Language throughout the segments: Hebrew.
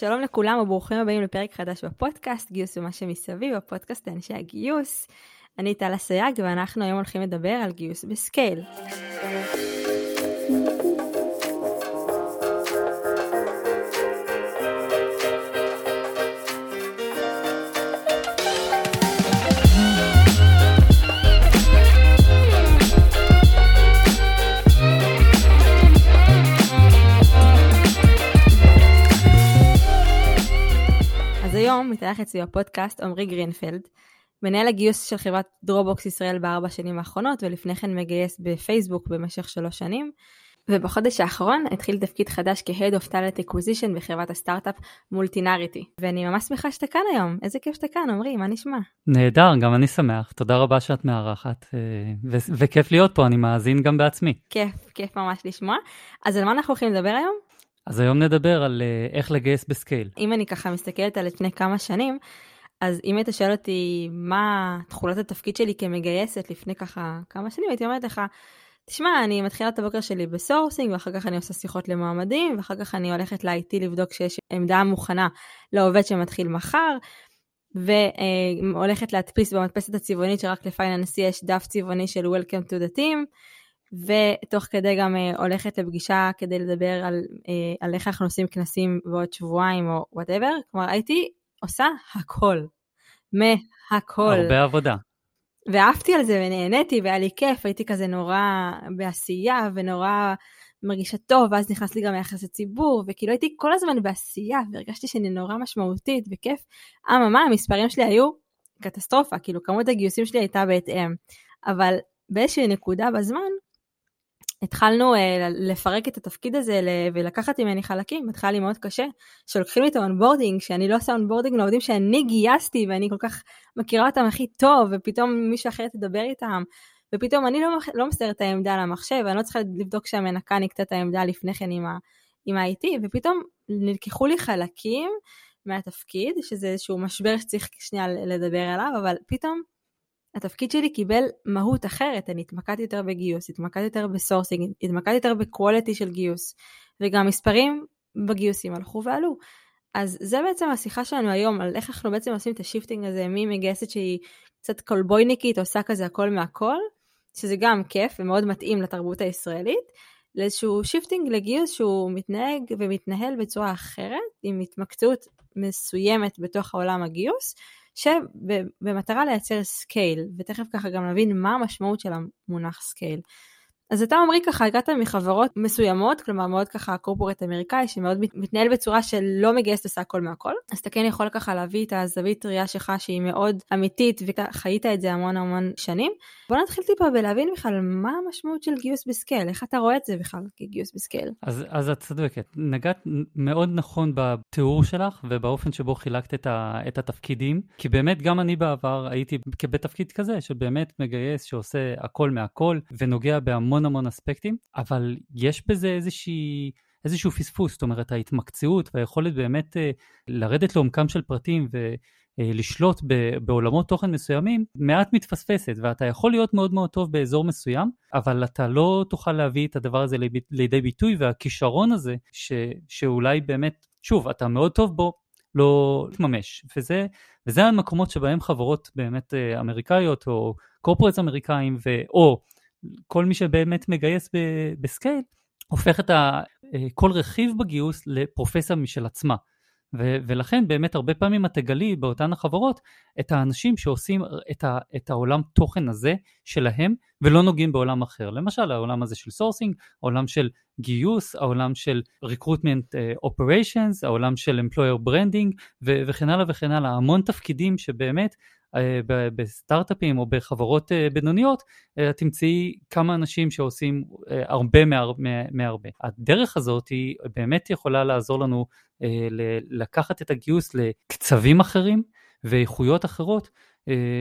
שלום לכולם וברוכים הבאים לפרק חדש בפודקאסט, גיוס ומה שמסביב, הפודקאסט לאנשי הגיוס. אני טל אסייג ואנחנו היום הולכים לדבר על גיוס בסקייל. היום מתארח אצלי בפודקאסט עמרי גרינפלד, מנהל הגיוס של חברת Dropbox ישראל בארבע שנים האחרונות, ולפני כן מגייס בפייסבוק במשך שלוש שנים. ובחודש האחרון התחיל תפקיד חדש כ-Head of Talent Acquisition בחברת הסטארט-אפ Multinarity. ואני ממש שמחה שאתה כאן היום, איזה כיף שאתה כאן, עמרי, מה נשמע? נהדר, גם אני שמח, תודה רבה שאת מארחת, אה, ו- וכיף להיות פה, אני מאזין גם בעצמי. כיף, כיף ממש לשמוע. אז על מה אנחנו הולכים לדבר היום? אז היום נדבר על אה, איך לגייס ב scale. אם אני ככה מסתכלת על לפני כמה שנים, אז אם היית שואל אותי מה תכולת התפקיד שלי כמגייסת לפני ככה כמה שנים, הייתי אומרת לך, תשמע, אני מתחילה את הבוקר שלי ב sourcing, ואחר כך אני עושה שיחות למועמדים, ואחר כך אני הולכת ל-IT לבדוק שיש עמדה מוכנה לעובד שמתחיל מחר, והולכת להדפיס במדפסת הצבעונית שרק ל finance יש דף צבעוני של Welcome to the team, ותוך כדי גם uh, הולכת לפגישה כדי לדבר על, uh, על איך אנחנו עושים כנסים בעוד שבועיים או וואטאבר, כלומר הייתי עושה הכל, מהכל. הרבה עבודה. ואהבתי על זה ונהניתי והיה לי כיף, הייתי כזה נורא בעשייה ונורא מרגישה טוב, ואז נכנס לי גם היחס לציבור, וכאילו הייתי כל הזמן בעשייה והרגשתי שאני נורא משמעותית וכיף. אממה, המספרים שלי היו קטסטרופה, כאילו כמות הגיוסים שלי הייתה בהתאם. אבל באיזושהי נקודה בזמן, התחלנו אה, לפרק את התפקיד הזה ולקחת ממני חלקים, התחלה לי מאוד קשה, שלוקחים לי את ה onboarding, שאני לא עושה onboarding לעובדים שאני גייסתי ואני כל כך מכירה אותם הכי טוב, ופתאום מישהו אחר תדבר איתם, ופתאום אני לא, לא מסדרת את העמדה על המחשב, אני לא צריכה לבדוק שהמנקה ניקתה את העמדה לפני כן עם, עם ה-IT, ופתאום נלקחו לי חלקים מהתפקיד, שזה איזשהו משבר שצריך שנייה לדבר עליו, אבל פתאום התפקיד שלי קיבל מהות אחרת, אני התמקדתי יותר בגיוס, התמקדתי יותר ב sourcing, התמקדתי יותר ב quality של גיוס, וגם מספרים בגיוסים הלכו ועלו. אז זה בעצם השיחה שלנו היום, על איך אנחנו בעצם עושים את ה shifting הזה ממגייסת שהיא קצת קולבויניקית, עושה כזה הכל מהכל, שזה גם כיף ומאוד מתאים לתרבות הישראלית, לאיזשהו shifting לגיוס שהוא מתנהג ומתנהל בצורה אחרת, עם התמקצעות מסוימת בתוך העולם הגיוס, שבמטרה לייצר scale, ותכף ככה גם נבין מה המשמעות של המונח scale. אז אתה עמרי ככה הגעת מחברות מסוימות, כלומר מאוד ככה corporate אמריקאי שמאוד מתנהל בצורה שלא מגייס עושה הכל מהכל, אז אתה כן יכול ככה להביא את הזווית ראייה שלך שהיא מאוד אמיתית וחיית את זה המון המון שנים. בוא נתחיל טיפה בלהבין בכלל מה המשמעות של גיוס ב scale, איך אתה רואה את זה בכלל כגיוס ב scale. אז, אז את צודקת, נגעת מאוד נכון בתיאור שלך ובאופן שבו חילקת את, ה, את התפקידים, כי באמת גם אני בעבר הייתי בתפקיד כזה שבאמת מגייס שעושה הכל מהכל ונוגע בהמון המון המון אספקטים, אבל יש בזה איזושהי... איזשהו פספוס, זאת אומרת ההתמקצעות והיכולת באמת uh, לרדת לעומקם של פרטים ולשלוט uh, בעולמות תוכן מסוימים, מעט מתפספסת ואתה יכול להיות מאוד מאוד טוב באזור מסוים, אבל אתה לא תוכל להביא את הדבר הזה לידי, ביטוי והכישרון הזה ש, שאולי באמת, שוב, אתה מאוד טוב בו, לא תממש, וזה, וזה המקומות שבהם חברות באמת uh, אמריקאיות או קורפורטס אמריקאים ו, או כל מי שבאמת מגייס בסקייל, הופך את ה, אה, כל רכיב בגיוס לפרופסיה משל עצמה. ו- ולכן באמת הרבה פעמים את תגלי באותן החברות את האנשים שעושים את, ה- את העולם תוכן הזה שלהם ולא נוגעים בעולם אחר. למשל העולם הזה של sourcing, העולם של גיוס, העולם של recruitment אה, operations, העולם של employer branding ו- וכן הלאה וכן הלאה, המון תפקידים שבאמת אה, בסטארט-אפים או בחברות אה, בינוניות, אה, תמצאי כמה אנשים שעושים הרבה מהרבה. הדרך הזאת היא באמת יכולה לעזור לנו לקחת את הגיוס לקצבים אחרים ואיכויות אחרות,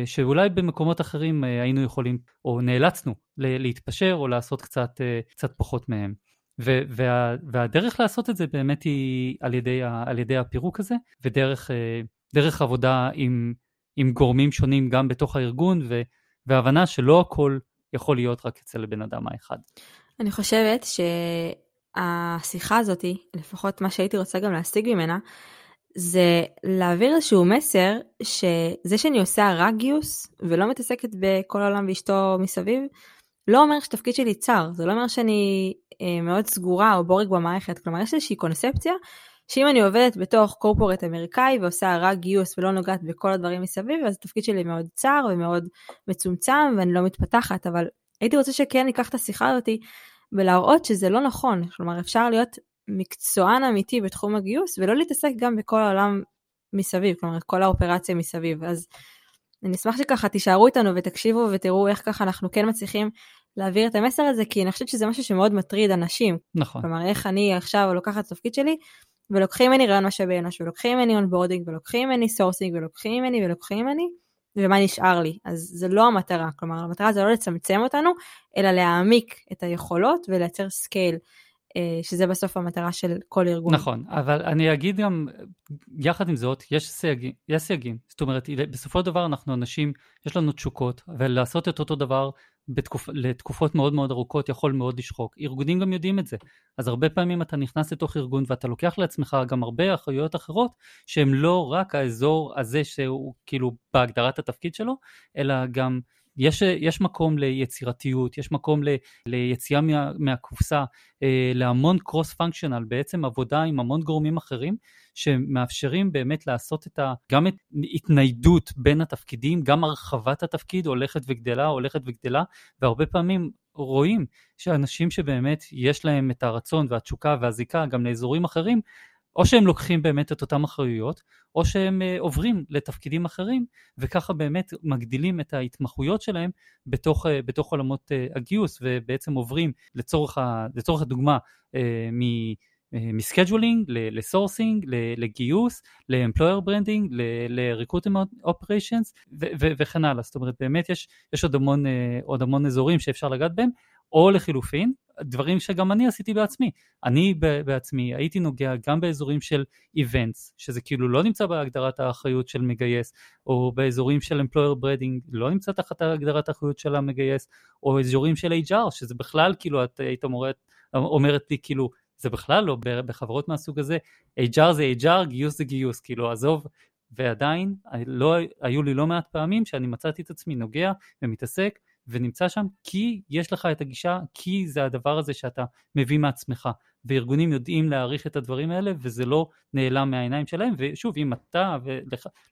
שאולי במקומות אחרים היינו יכולים או נאלצנו להתפשר או לעשות קצת, קצת פחות מהם. וה, והדרך לעשות את זה באמת היא על ידי, על ידי הפירוק הזה, ודרך עבודה עם עם גורמים שונים גם בתוך הארגון, ו, והבנה שלא הכל יכול להיות רק אצל הבן אדם האחד. אני חושבת שהשיחה הזאת, לפחות מה שהייתי רוצה גם להשיג ממנה, זה להעביר איזשהו מסר שזה שאני עושה רק גיוס ולא מתעסקת בכל העולם ואשתו מסביב, לא אומר שתפקיד שלי צר, זה לא אומר שאני אה, מאוד סגורה או בורג במערכת, כלומר יש איזושהי קונספציה שאם אני עובדת בתוך קורפורט אמריקאי ועושה רק גיוס ולא נוגעת בכל הדברים מסביב, אז התפקיד שלי מאוד צר ומאוד מצומצם ואני לא מתפתחת, אבל הייתי רוצה שכן ניקח את השיחה הזאתי ולהראות שזה לא נכון, כלומר אפשר להיות מקצוען אמיתי בתחום הגיוס ולא להתעסק גם בכל העולם מסביב, כלומר כל האופרציה מסביב. אז אני אשמח שככה תישארו איתנו ותקשיבו ותראו איך ככה אנחנו כן מצליחים להעביר את המסר הזה, כי אני חושבת שזה משהו שמאוד מטריד אנשים. נכון. כלומר, איך אני עכשיו לוקחת את התפקיד שלי, ולוקחים ממני ריאיון משאבי אנוש, ולוקחים ממני onboarding, ולוקחים ממני sourcing, ולוקחים ממני ולוקחים ממני, ומה נשאר לי. אז זה לא המטרה, כלומר, המטרה זה לא לצמצם אותנו, אלא להעמיק את היכולות ולייצר scale. אה, שזה בסוף המטרה של כל ארגון. נכון, אבל אני אגיד גם, יחד עם זאת, יש סייגים, יש סייגים. זאת אומרת, בסופו של דבר אנחנו אנשים, יש לנו תשוקות, ולעשות את אותו דבר בתקופ... לתקופות מאוד מאוד ארוכות יכול מאוד לשחוק. ארגונים גם יודעים את זה. אז הרבה פעמים אתה נכנס לתוך ארגון ואתה לוקח לעצמך גם הרבה אחריות אחרות, שהן לא רק האזור הזה שהוא כאילו בהגדרת התפקיד שלו, אלא גם יש, יש מקום ליצירתיות, יש מקום ל, ליציאה מה, מהקופסה, אה, להמון פונקשיונל, בעצם עבודה עם המון גורמים אחרים, שמאפשרים באמת לעשות את ה, גם את התניידות בין התפקידים, גם הרחבת התפקיד הולכת וגדלה, הולכת וגדלה, והרבה פעמים רואים שאנשים שבאמת יש להם את הרצון והתשוקה והזיקה גם לאזורים אחרים, או שהם לוקחים באמת את אותן אחריויות, או שהם אה, עוברים לתפקידים אחרים, וככה באמת מגדילים את ההתמחויות שלהם בתוך, אה, בתוך עולמות אה, הגיוס, ובעצם עוברים לצורך, ה, לצורך הדוגמה אה. מ scheduling ל sourcing, לגיוס, ל employer branding, ל recruitment operations וכן הלאה. זאת אומרת באמת יש, יש עוד, המון, עוד המון אזורים שאפשר לגעת בהם, או לחילופין, דברים שגם אני עשיתי בעצמי. אני בעצמי הייתי נוגע גם באזורים של events, שזה כאילו לא נמצא בהגדרת האחריות של מגייס, או באזורים של employer branding, לא נמצא תחת הגדרת האחריות של המגייס, או אזורים של HR, שזה בכלל כאילו את היית אומרת, אומרת לי כאילו, זה בכלל לא בחברות מהסוג הזה, HR זה HR, גיוס זה גיוס, כאילו עזוב, ועדיין לא, היו לי לא מעט פעמים שאני מצאתי את עצמי נוגע ומתעסק ונמצא שם כי יש לך את הגישה, כי זה הדבר הזה שאתה מביא מעצמך. וארגונים יודעים להעריך את הדברים האלה וזה לא נעלם מהעיניים שלהם. ושוב אם אתה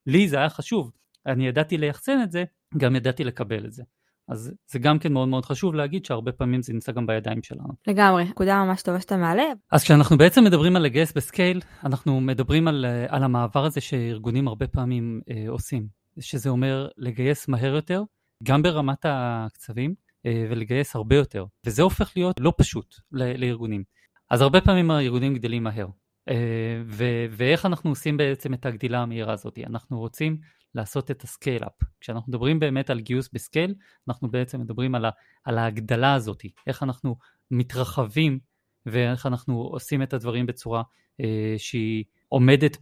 ולי זה היה חשוב. אני ידעתי ליחצן את זה גם ידעתי לקבל את זה אז זה גם כן מאוד מאוד חשוב להגיד שהרבה פעמים זה נמצא גם בידיים שלנו. לגמרי, נקודה ממש טובה שאתה מעלה. אז כשאנחנו בעצם מדברים על לגייס בסקייל, אנחנו מדברים על, על המעבר הזה שארגונים הרבה פעמים אה, עושים, שזה אומר לגייס מהר יותר, גם ברמת הקצבים אה, ולגייס הרבה יותר, וזה הופך להיות לא פשוט לארגונים. אז הרבה פעמים הארגונים גדלים מהר. אה, ו- ואיך אנחנו עושים בעצם את הגדילה המהירה הזאת? אנחנו רוצים לעשות את ה scale-up. כשאנחנו מדברים באמת על גיוס ב scale, אנחנו בעצם מדברים על, ה- על ההגדלה הזאת, איך אנחנו מתרחבים ואיך אנחנו עושים את הדברים בצורה אה, שהיא עומדת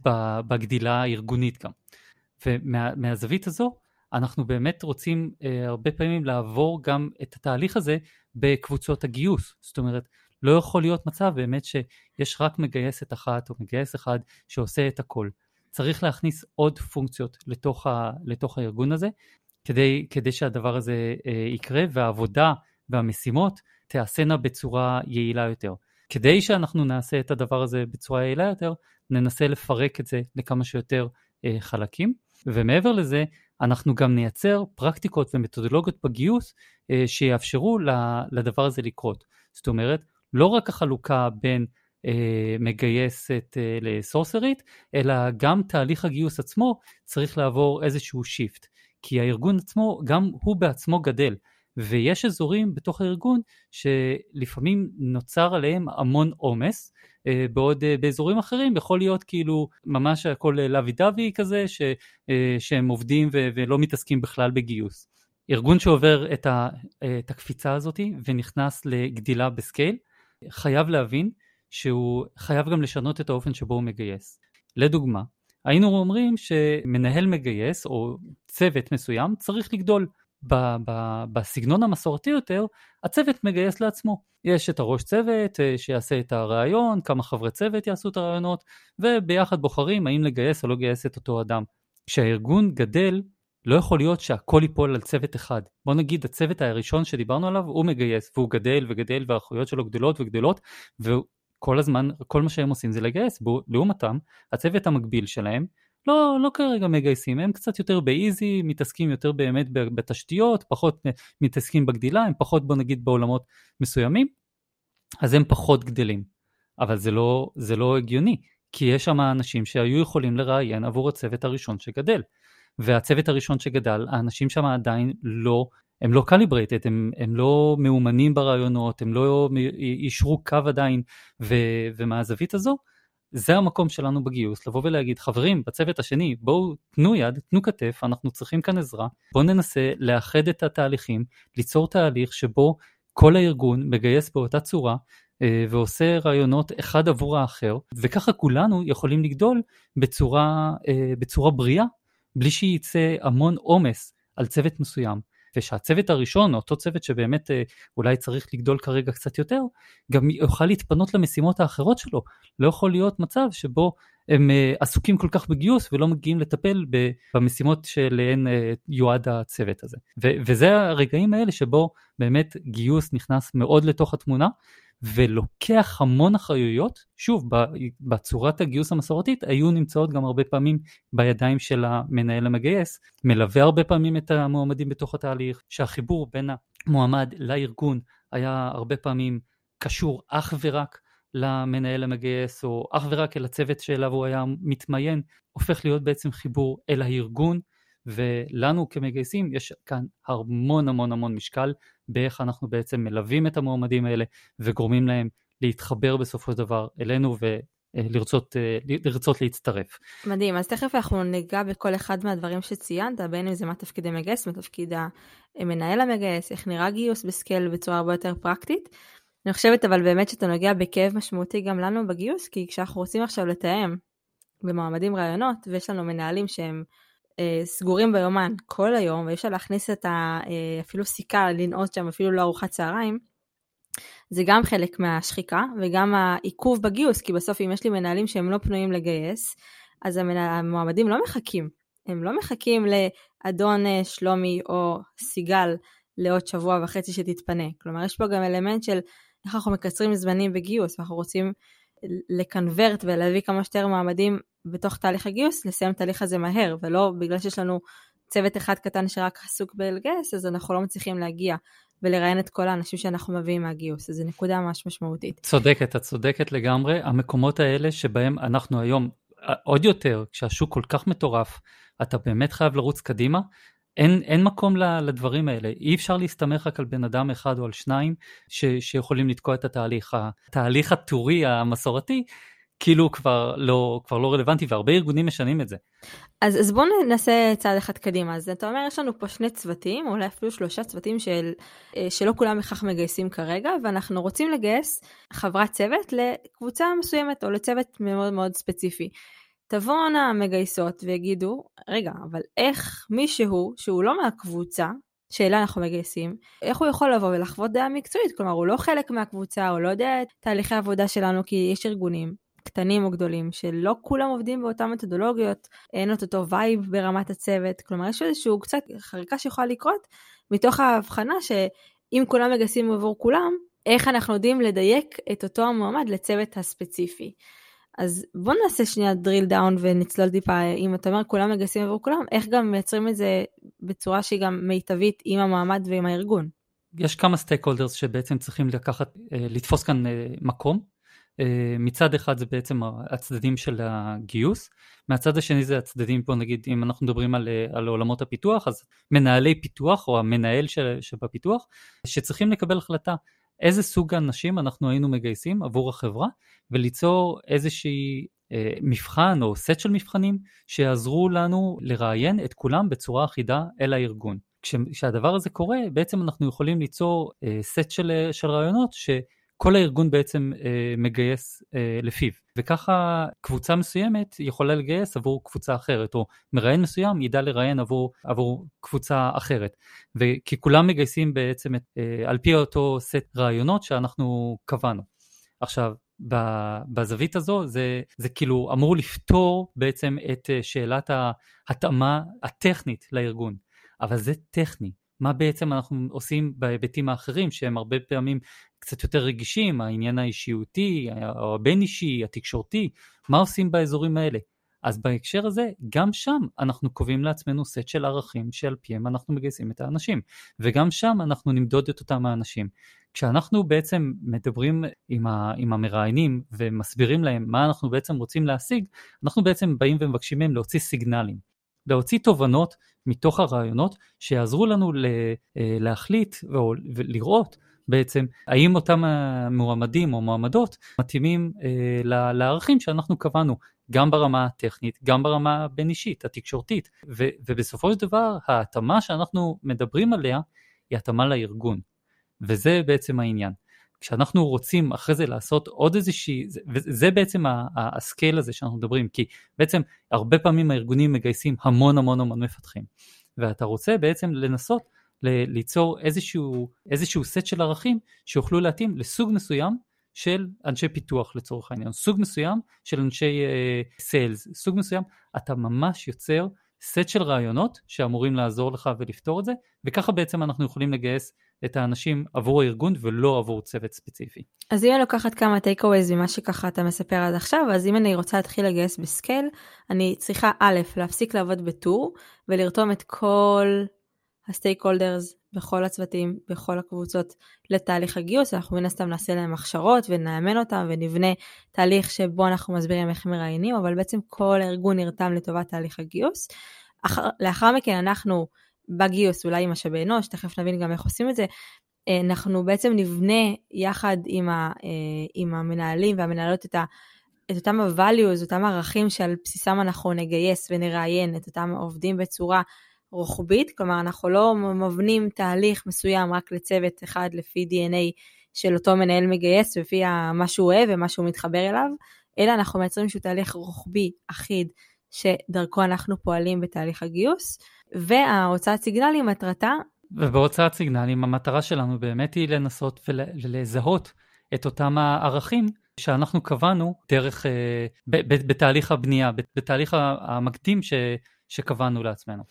בגדילה הארגונית גם. ומהזווית הזו, אנחנו באמת רוצים אה, הרבה פעמים לעבור גם את התהליך הזה בקבוצות הגיוס. זאת אומרת, לא יכול להיות מצב באמת שיש רק מגייסת אחת או מגייס אחד שעושה את הכל. צריך להכניס עוד פונקציות לתוך, ה, לתוך הארגון הזה כדי, כדי שהדבר הזה אה, יקרה והעבודה והמשימות תיעשינה בצורה יעילה יותר. כדי שאנחנו נעשה את הדבר הזה בצורה יעילה יותר, ננסה לפרק את זה לכמה שיותר אה, חלקים. ומעבר לזה, אנחנו גם נייצר פרקטיקות ומתודולוגיות בגיוס אה, שיאפשרו לדבר הזה לקרות. זאת אומרת, לא רק החלוקה בין מגייסת אה, לסורסרית, אלא גם תהליך הגיוס עצמו צריך לעבור איזשהו שיפט. כי הארגון עצמו, גם הוא בעצמו גדל. ויש אזורים בתוך הארגון שלפעמים נוצר עליהם המון עומס, אה, בעוד אה, באזורים אחרים יכול להיות כאילו ממש הכל לוי דווי כזה, ש, אה, שהם עובדים ו, ולא מתעסקים בכלל בגיוס. ארגון שעובר את, ה, את הקפיצה הזאת ונכנס לגדילה בסקייל, חייב להבין שהוא חייב גם לשנות את האופן שבו הוא מגייס. לדוגמה, היינו אומרים שמנהל מגייס או צוות מסוים צריך לגדול ב- ב- בסגנון המסורתי יותר, הצוות מגייס לעצמו. יש את הראש צוות אה, שיעשה את הרעיון, כמה חברי צוות יעשו את הרעיונות, וביחד בוחרים האם לגייס או לא לגייס את אותו אדם. כשהארגון גדל, לא יכול להיות שהכל ייפול על צוות אחד. בוא נגיד הצוות הראשון שדיברנו עליו הוא מגייס והוא גדל וגדל והאחריות שלו גדלות וגדלות וכל הזמן כל מה שהם עושים זה לגייס. לעומתם הצוות המקביל שלהם לא, לא כרגע מגייסים, הם קצת יותר ב easy, מתעסקים יותר באמת בתשתיות, פחות מתעסקים בגדילה, הם פחות בוא נגיד בעולמות מסוימים, אז הם פחות גדלים. אבל זה לא, זה לא הגיוני, כי יש שם אנשים שהיו יכולים לראיין עבור הצוות הראשון שגדל. והצוות הראשון שגדל, האנשים שם עדיין לא, הם לא calibrated, הם, הם לא מאומנים בראיונות, הם לא אישרו קו עדיין, ו, ומהזווית הזו, זה המקום שלנו בגיוס, לבוא ולהגיד, חברים, בצוות השני, בואו תנו יד, תנו כתף, אנחנו צריכים כאן עזרה, בואו ננסה לאחד את התהליכים, ליצור תהליך שבו כל הארגון מגייס באותה צורה, אה, ועושה רעיונות אחד עבור האחר, וככה כולנו יכולים לגדול בצורה, אה, בצורה בריאה, בלי שייצא המון עומס על צוות מסוים. ושהצוות הראשון, אותו צוות שבאמת אה, אולי צריך לגדול כרגע קצת יותר, גם יוכל להתפנות למשימות האחרות שלו. לא יכול להיות מצב שבו הם אה, עסוקים כל כך בגיוס ולא מגיעים לטפל במשימות שלהן אה, יועד הצוות הזה. וזה הרגעים האלה שבו באמת גיוס נכנס מאוד לתוך התמונה, ולוקח המון אחריויות, שוב, בצורת הגיוס המסורתית היו נמצאות גם הרבה פעמים בידיים של המנהל המגייס, מלווה הרבה פעמים את המועמדים בתוך התהליך, שהחיבור בין המועמד לארגון היה הרבה פעמים קשור אך ורק למנהל המגייס או אך ורק אל הצוות שאליו הוא היה מתמיין, הופך להיות בעצם חיבור אל הארגון. ולנו כמגייסים יש כאן המון המון המון משקל באיך אנחנו בעצם מלווים את המועמדים האלה וגורמים להם להתחבר בסופו של דבר אלינו ולרצות לרצות להצטרף. מדהים, אז תכף אנחנו ניגע בכל אחד מהדברים שציינת, בין אם זה מה תפקיד המגייס, מה תפקיד המנהל המגייס, איך נראה גיוס בסקייל בצורה הרבה יותר פרקטית. אני חושבת אבל באמת שאתה נוגע בכאב משמעותי גם לנו בגיוס, כי כשאנחנו רוצים עכשיו לתאם במועמדים רעיונות, ויש לנו מנהלים שהם אה, סגורים ביומן כל היום, ואי אפשר להכניס את ה... אה, אפילו סיכה לנעוץ שם, אפילו לא ארוחת צהריים, זה גם חלק מהשחיקה וגם העיכוב בגיוס, כי בסוף אם יש לי מנהלים שהם לא פנויים לגייס, אז המועמדים לא מחכים. הם לא מחכים לאדון אה, שלומי או סיגל לעוד שבוע וחצי שתתפנה. כלומר, יש פה גם אלמנט של איך אנחנו מקצרים זמנים בגיוס, ואנחנו רוצים לקנברט ולהביא כמה שיותר מועמדים בתוך תהליך הגיוס, לסיים את התהליך הזה מהר, ולא בגלל שיש לנו צוות אחד קטן שרק עסוק בלגייס, אז אנחנו לא מצליחים להגיע ולראיין את כל האנשים שאנחנו מביאים מהגיוס, אז זו נקודה ממש משמעותית. צודקת, את צודקת לגמרי. המקומות האלה שבהם אנחנו היום, עוד יותר, כשהשוק כל כך מטורף, אתה באמת חייב לרוץ קדימה, אין, אין מקום לדברים האלה, אי אפשר להסתמך רק על בן אדם אחד או על שניים ש, שיכולים לתקוע את התהליך. התהליך הטורי המסורתי כאילו כבר לא, כבר לא רלוונטי והרבה ארגונים משנים את זה. אז, אז בואו ננסה צעד אחד קדימה. אז אתה אומר יש לנו פה שני צוותים, אולי אפילו שלושה צוותים של, אה, שלא כולם בכך מגייסים כרגע, ואנחנו רוצים לגייס חברת צוות לקבוצה מסוימת או לצוות מאוד מאוד ספציפי. תבואנה המגייסות ויגידו, רגע, אבל איך מישהו שהוא לא מהקבוצה, שאלה אנחנו מגייסים, איך הוא יכול לבוא ולחוות דעה מקצועית? כלומר, הוא לא חלק מהקבוצה, הוא לא יודע את תהליכי העבודה שלנו, כי יש ארגונים קטנים או גדולים, שלא כולם עובדים באותן מתודולוגיות, אין את אותו וייב ברמת הצוות, כלומר יש איזשהו קצת חריקה שיכולה לקרות, מתוך ההבחנה שאם כולם מגייסים עבור כולם, איך אנחנו יודעים לדייק את אותו המועמד לצוות הספציפי. אז בוא נעשה שנייה drill down ונצלול טיפה, אם אתה אומר כולם מגייסים עבור כולם, איך גם מייצרים את זה בצורה שהיא גם מיטבית עם המעמד ועם הארגון. יש כמה סטייק הולדרס שבעצם צריכים לקחת, אה, לתפוס כאן אה, מקום. אה, מצד אחד זה בעצם הצדדים של הגיוס, מהצד השני זה הצדדים פה נגיד אם אנחנו מדברים על, על עולמות הפיתוח אז מנהלי פיתוח או המנהל של, שבפיתוח שצריכים לקבל החלטה איזה סוג אנשים אנחנו היינו מגייסים עבור החברה וליצור איזושהי אה, מבחן או סט של מבחנים שיעזרו לנו לראיין את כולם בצורה אחידה אל הארגון. כשהדבר הזה קורה בעצם אנחנו יכולים ליצור אה, סט של, של רעיונות שכל הארגון בעצם אה, מגייס אה, לפיו. וככה קבוצה מסוימת יכולה לגייס עבור קבוצה אחרת, או מראיין מסוים ידע לראיין עבור, עבור קבוצה אחרת. וכי כולם מגייסים בעצם את, אה, על פי אותו סט רעיונות שאנחנו קבענו. עכשיו, בזווית הזו זה, זה כאילו אמור לפתור בעצם את אה, שאלת ההתאמה הטכנית לארגון, אבל זה טכני. מה בעצם אנחנו עושים בהיבטים האחרים שהם הרבה פעמים קצת יותר רגישים, העניין האישיותי, או הבין אישי, התקשורתי, מה עושים באזורים האלה? אז בהקשר הזה, גם שם אנחנו קובעים לעצמנו סט של ערכים שעל פיהם אנחנו מגייסים את האנשים, וגם שם אנחנו נמדוד את אותם האנשים. כשאנחנו בעצם מדברים עם, ה, עם המראיינים ומסבירים להם מה אנחנו בעצם רוצים להשיג, אנחנו בעצם באים ומבקשים מהם להוציא סיגנלים. להוציא תובנות מתוך הרעיונות שיעזרו לנו אה, להחליט ולראות בעצם האם אותם המועמדים או מועמדות מתאימים אה, לערכים שאנחנו קבענו גם ברמה הטכנית, גם ברמה הבין-אישית, התקשורתית, ו, ובסופו של דבר ההתאמה שאנחנו מדברים עליה היא התאמה לארגון, וזה בעצם העניין. כשאנחנו רוצים אחרי זה לעשות עוד איזושהי, וזה בעצם הסקייל הזה שאנחנו מדברים, כי בעצם הרבה פעמים הארגונים מגייסים המון המון המון מפתחים, ואתה רוצה בעצם לנסות ליצור איזשהו, איזשהו סט של ערכים שיוכלו להתאים לסוג מסוים של אנשי פיתוח לצורך העניין, סוג מסוים של אנשי sales, אה, סוג מסוים, אתה ממש יוצר סט של ראיונות שאמורים לעזור לך ולפתור את זה, וככה בעצם אנחנו יכולים לגייס את האנשים עבור הארגון ולא עבור צוות ספציפי. אז אם אני לוקחת כמה takeaways ממה שככה אתה מספר עד עכשיו, אז אם אני רוצה להתחיל לגייס ב scale, אני צריכה א', להפסיק לעבוד בטור ולרתום את כל ה stakeholders בכל הצוותים, בכל הקבוצות לתהליך הגיוס, אנחנו מן הסתם נעשה להם הכשרות ונאמן אותם ונבנה תהליך שבו אנחנו מסבירים איך מראיינים, אבל בעצם כל הארגון נרתם לטובת תהליך הגיוס. אחר, לאחר מכן אנחנו בגיוס, אולי עם משאבי אנוש, תכף נבין גם איך עושים את זה, אה, אנחנו בעצם נבנה יחד עם, ה, אה, עם המנהלים והמנהלות את, ה, את אותם ה-values, אותם ערכים שעל בסיסם אנחנו נגייס ונראיין את אותם עובדים בצורה רוחבית, כלומר אנחנו לא מבנים תהליך מסוים רק לצוות אחד לפי DNA של אותו מנהל מגייס לפי מה שהוא אוהב ומה שהוא מתחבר אליו, אלא אנחנו מייצרים איזשהו תהליך רוחבי אחיד שדרכו אנחנו פועלים בתהליך הגיוס, וההוצאת סיגנלים מטרתה... ובהוצאת סיגנלים המטרה שלנו באמת היא לנסות ולזהות את אותם הערכים שאנחנו קבענו דרך, אה, בתהליך הבנייה, בתהליך המקדים ש, שקבענו לעצמנו.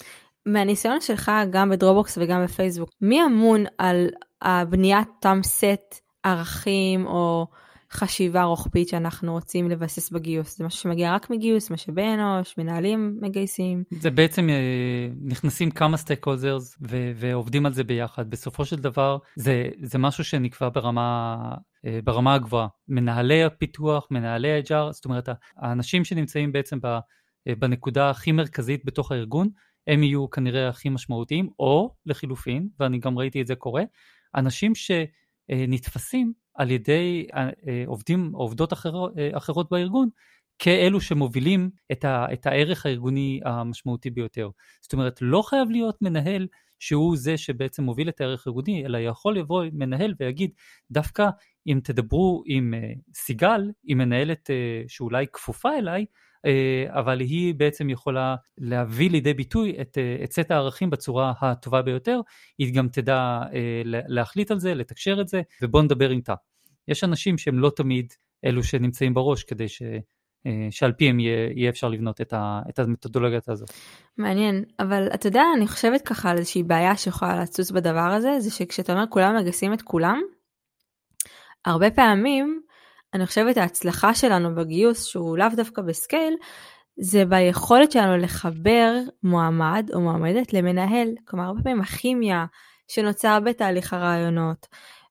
מהניסיון שלך גם בדרופבוקס וגם בפייסבוק, מי אמון על הבניית אותם סט ערכים או חשיבה רוחבית שאנחנו רוצים לבסס בגיוס? זה משהו שמגיע רק מגיוס, משאבי אנוש, מנהלים מגייסים? זה בעצם אה, נכנסים כמה stakeholders ועובדים על זה ביחד. בסופו של דבר זה, זה משהו שנקבע ברמה, אה, ברמה הגבוהה. מנהלי הפיתוח, מנהלי ה HR, זאת אומרת האנשים שנמצאים בעצם אה, בנקודה הכי מרכזית בתוך הארגון, הם יהיו כנראה הכי משמעותיים, או לחילופין, ואני גם ראיתי את זה קורה, אנשים שנתפסים על ידי אה, עובדים או עובדות אחרות, אה, אחרות בארגון כאלו שמובילים את, ה, את הערך הארגוני המשמעותי ביותר. זאת אומרת, לא חייב להיות מנהל שהוא זה שבעצם מוביל את הערך הארגוני, אלא יכול לבוא מנהל ויגיד, דווקא אם תדברו עם אה, סיגל, עם מנהלת שאולי כפופה אליי, אה, אבל היא בעצם יכולה להביא לידי ביטוי את, אה, את סט הערכים בצורה הטובה ביותר, היא גם תדע אה, להחליט על זה, לתקשר את זה, ובואו נדבר איתה. יש אנשים שהם לא תמיד אלו שנמצאים בראש כדי ש... שעל פיהם יהיה, יהיה אפשר לבנות את, ה, את המתודולוגיה הזאת. מעניין, אבל אתה יודע, אני חושבת ככה על איזושהי בעיה שיכולה לצוץ בדבר הזה, זה שכשאתה אומר כולם מגייסים את כולם, הרבה פעמים אני חושבת ההצלחה שלנו בגיוס, שהוא לאו דווקא בסקייל, זה ביכולת שלנו לחבר מועמד או מועמדת למנהל. כלומר, הרבה פעמים הכימיה שנוצר בתהליך הרעיונות,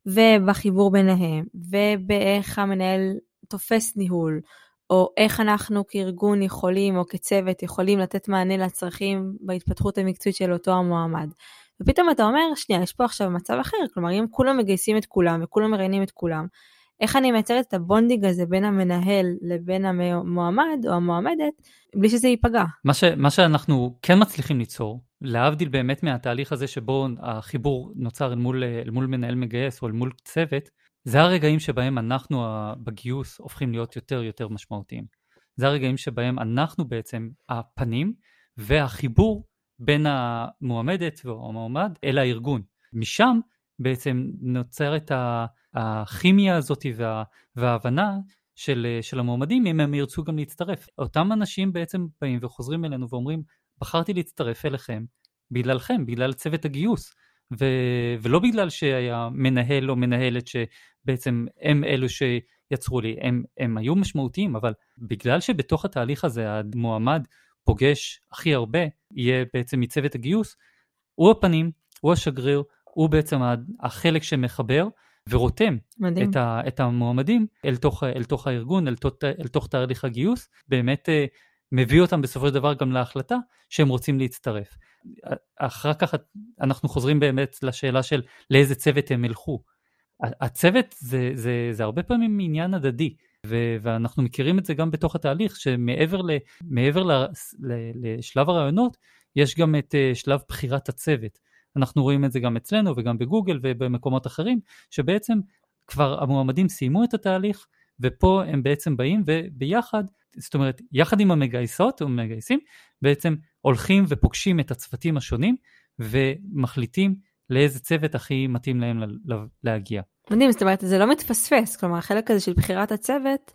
ובחיבור ביניהם, ובאיך המנהל תופס ניהול, או איך אנחנו כארגון יכולים, או כצוות, יכולים לתת מענה לצרכים בהתפתחות המקצועית של אותו המועמד. ופתאום אתה אומר, שנייה, יש פה עכשיו מצב אחר, כלומר, אם כולם מגייסים את כולם וכולם מראיינים את כולם, איך אני מייצרת את ה bonding הזה בין המנהל לבין המועמד או המועמדת, בלי שזה ייפגע. מה, ש, מה שאנחנו כן מצליחים ליצור, להבדיל באמת מהתהליך הזה שבו החיבור נוצר אל מול, אל מול מנהל מגייס או אל מול צוות, זה הרגעים שבהם אנחנו בגיוס הופכים להיות יותר יותר משמעותיים. זה הרגעים שבהם אנחנו בעצם הפנים והחיבור בין המועמדת או המועמד אל הארגון. משם בעצם נוצרת הכימיה הזאת וה, וההבנה של, של המועמדים אם הם ירצו גם להצטרף. אותם אנשים בעצם באים וחוזרים אלינו ואומרים בחרתי להצטרף אליכם בגללכם, בגלל צוות הגיוס. ו, ולא בגלל שהיה מנהל או מנהלת שבעצם הם אלו שיצרו לי, הם, הם היו משמעותיים, אבל בגלל שבתוך התהליך הזה המועמד פוגש הכי הרבה, יהיה בעצם מצוות הגיוס, הוא הפנים, הוא השגריר, הוא בעצם החלק שמחבר ורותם את, ה, את המועמדים אל תוך, אל תוך הארגון, אל תוך, אל תוך תהליך הגיוס, באמת אה, מביא אותם בסופו של דבר גם להחלטה שהם רוצים להצטרף. אחר כך אנחנו חוזרים באמת לשאלה של לאיזה צוות הם ילכו. הצוות זה, זה, זה הרבה פעמים עניין הדדי, ו, ואנחנו מכירים את זה גם בתוך התהליך, שמעבר ל, מעבר ל, ל, לשלב הרעיונות, יש גם את uh, שלב בחירת הצוות. אנחנו רואים את זה גם אצלנו וגם בגוגל ובמקומות אחרים, שבעצם כבר המועמדים סיימו את התהליך, ופה הם בעצם באים וביחד, זאת אומרת, יחד עם המגייסות או מגייסים, בעצם הולכים ופוגשים את הצוותים השונים ומחליטים לאיזה צוות הכי מתאים להם להגיע. מדהים, זאת אומרת, זה לא מתפספס, כלומר, החלק הזה של בחירת הצוות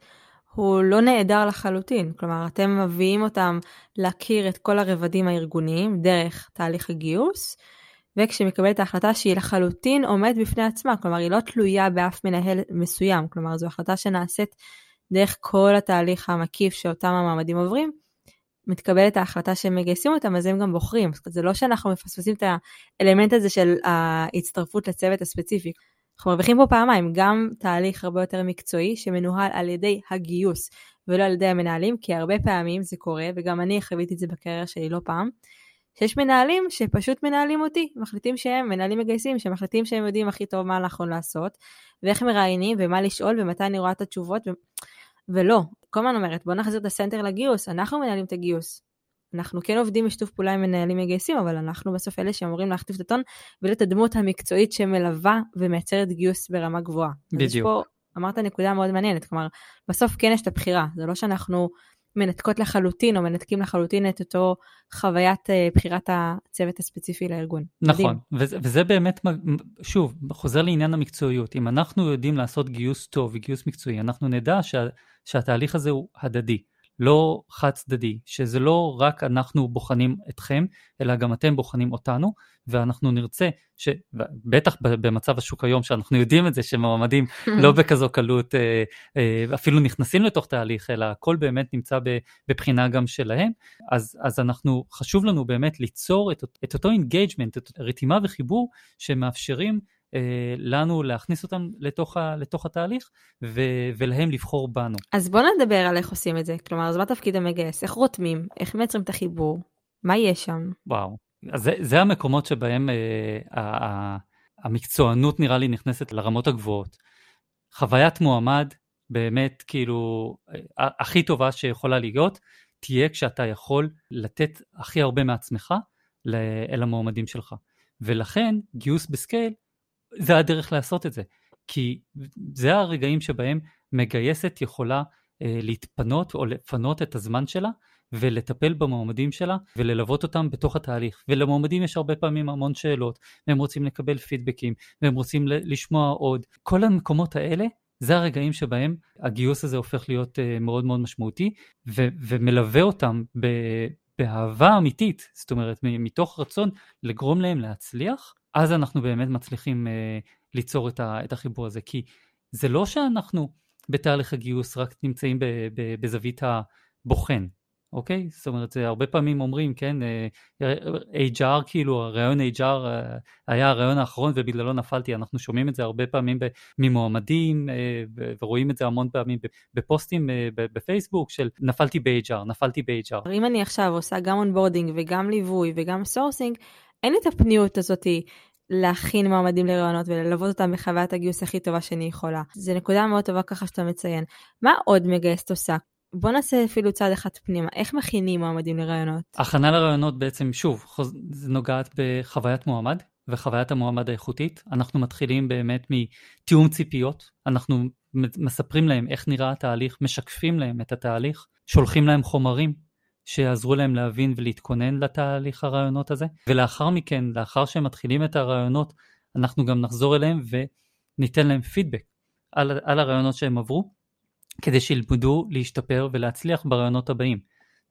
הוא לא נעדר לחלוטין. כלומר, אתם מביאים אותם להכיר את כל הרבדים הארגוניים דרך תהליך הגיוס, וכשמקבלת ההחלטה שהיא לחלוטין עומדת בפני עצמה, כלומר, היא לא תלויה באף מנהל מסוים, כלומר, זו החלטה שנעשית דרך כל התהליך המקיף שאותם המעמדים עוברים, מתקבלת ההחלטה שהם מגייסים אותם, אז הם גם בוחרים. זה לא שאנחנו מפספסים את האלמנט הזה של ההצטרפות לצוות הספציפי. אנחנו מרוויחים פה פעמיים, גם תהליך הרבה יותר מקצועי שמנוהל על ידי הגיוס ולא על ידי המנהלים, כי הרבה פעמים זה קורה, וגם אני חוויתי את זה בקריירה שלי לא פעם, שיש מנהלים שפשוט מנהלים אותי, מחליטים שהם מנהלים מגייסים, שמחליטים שהם יודעים הכי טוב מה נכון לעשות, ואיך מראיינים, ומה לשאול, ומתי אני רואה את התשובות, ו... ולא, כל הזמן אומרת, בוא נחזיר את הסנטר לגיוס, אנחנו מנהלים את הגיוס. אנחנו כן עובדים בשיתוף פעולה עם מנהלים מגייסים, אבל אנחנו בסוף אלה שאמורים להכתיב את הטון ולהיות הדמות המקצועית שמלווה ומייצרת גיוס ברמה גבוהה. בדיוק. אז פה אמרת נקודה מאוד מעניינת, כלומר, בסוף כן יש את הבחירה, זה לא שאנחנו מנתקות לחלוטין או מנתקים לחלוטין את אותו חוויית uh, בחירת הצוות הספציפי לארגון. נכון, וזה, וזה באמת, שוב, חוזר לעניין המקצועיות, אם אנחנו יודעים לעשות גיוס טוב וגיוס מקצועי, אנחנו נדע שה, שהתהליך הזה הוא הדדי. לא חד צדדי, שזה לא רק אנחנו בוחנים אתכם, אלא גם אתם בוחנים אותנו, ואנחנו נרצה, ש... בטח במצב השוק היום, שאנחנו יודעים את זה, שמועמדים לא בכזו קלות אה, אה, אפילו נכנסים לתוך תהליך, אלא הכל באמת נמצא בבחינה גם שלהם, אז, אז אנחנו, חשוב לנו באמת ליצור את, את אותו engagement, את רתימה וחיבור שמאפשרים לנו להכניס אותם לתוך, ה, לתוך התהליך ו, ולהם לבחור בנו. אז בוא נדבר על איך עושים את זה, כלומר, אז מה תפקיד המגייס? איך רותמים? איך מייצרים את החיבור? מה יש שם? וואו, אז זה, זה המקומות שבהם אה, ה, המקצוענות נראה לי נכנסת לרמות הגבוהות. חוויית מועמד באמת כאילו אה, הכי טובה שיכולה להיות, תהיה כשאתה יכול לתת הכי הרבה מעצמך אל המועמדים שלך. ולכן גיוס בסקייל זה הדרך לעשות את זה. כי זה הרגעים שבהם מגייסת יכולה אה, להתפנות או לפנות את הזמן שלה ולטפל במועמדים שלה וללוות אותם בתוך התהליך. ולמועמדים יש הרבה פעמים המון שאלות, והם רוצים לקבל פידבקים, והם רוצים לשמוע עוד. כל המקומות האלה, זה הרגעים שבהם הגיוס הזה הופך להיות אה, מאוד מאוד משמעותי, ו- ומלווה אותם ב- באהבה אמיתית, זאת אומרת, מתוך רצון לגרום להם להצליח, אז אנחנו באמת מצליחים אה, ליצור את, ה, את החיבור הזה. כי זה לא שאנחנו בתהליך הגיוס רק נמצאים ב, ב, בזווית הבוחן, אוקיי? זאת אומרת, זה הרבה פעמים אומרים, כן, אה, HR, כאילו, הרעיון HR אה, היה הרעיון האחרון ובגללו נפלתי. אנחנו שומעים את זה הרבה פעמים ממועמדים אה, ורואים את זה המון פעמים בפוסטים בפייסבוק של נפלתי ב HR, נפלתי ב HR. אם אני עכשיו עושה גם onboarding וגם ליווי וגם sourcing, אין את הפניות הזאתי להכין מועמדים לראיונות וללוות אותם בחוויית הגיוס הכי טובה שאני יכולה. זו נקודה מאוד טובה ככה שאתה מציין. מה עוד מגייסת עושה? בוא נעשה אפילו צעד אחד פנימה, איך מכינים מועמדים לראיונות? הכנה לראיונות בעצם, שוב, זה נוגעת בחוויית מועמד, וחוויית המועמד האיכותית. אנחנו מתחילים באמת מתיאום ציפיות, אנחנו מספרים להם איך נראה התהליך, משקפים להם את התהליך, שולחים להם חומרים שיעזרו להם להבין ולהתכונן לתהליך הרעיונות הזה, ולאחר מכן, לאחר שהם מתחילים את הרעיונות, אנחנו גם נחזור אליהם וניתן להם פידבק על, על הרעיונות שהם עברו, כדי שילמדו להשתפר ולהצליח ברעיונות הבאים.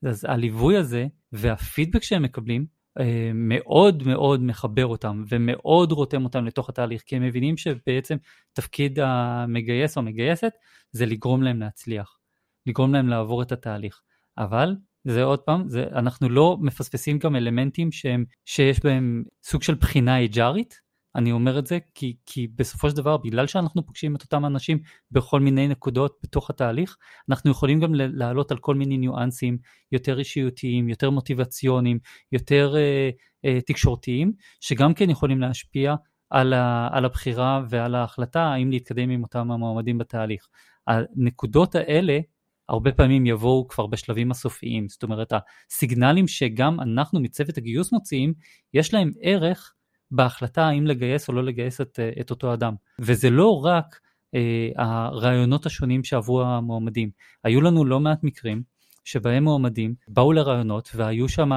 אז הליווי הזה והפידבק שהם מקבלים אה, מאוד מאוד מחבר אותם ומאוד רותם אותם לתוך התהליך, כי הם מבינים שבעצם תפקיד המגייס או המגייסת זה לגרום להם להצליח, לגרום להם לעבור את התהליך. אבל זה עוד פעם, זה, אנחנו לא מפספסים גם אלמנטים שהם, שיש בהם סוג של בחינה אייג'ארית, אני אומר את זה כי, כי בסופו של דבר, בגלל שאנחנו פוגשים את אותם אנשים בכל מיני נקודות בתוך התהליך, אנחנו יכולים גם לעלות על כל מיני ניואנסים יותר אישיותיים, יותר מוטיבציוניים, יותר אה, אה, תקשורתיים, שגם כן יכולים להשפיע על, ה, על הבחירה ועל ההחלטה האם להתקדם עם אותם המועמדים בתהליך. הנקודות האלה הרבה פעמים יבואו כבר בשלבים הסופיים, זאת אומרת הסיגנלים שגם אנחנו מצוות הגיוס מוציאים, יש להם ערך בהחלטה האם לגייס או לא לגייס את, אה, את אותו אדם. וזה לא רק אה, הרעיונות השונים שעברו המועמדים, היו לנו לא מעט מקרים שבהם מועמדים באו לרעיונות והיו שם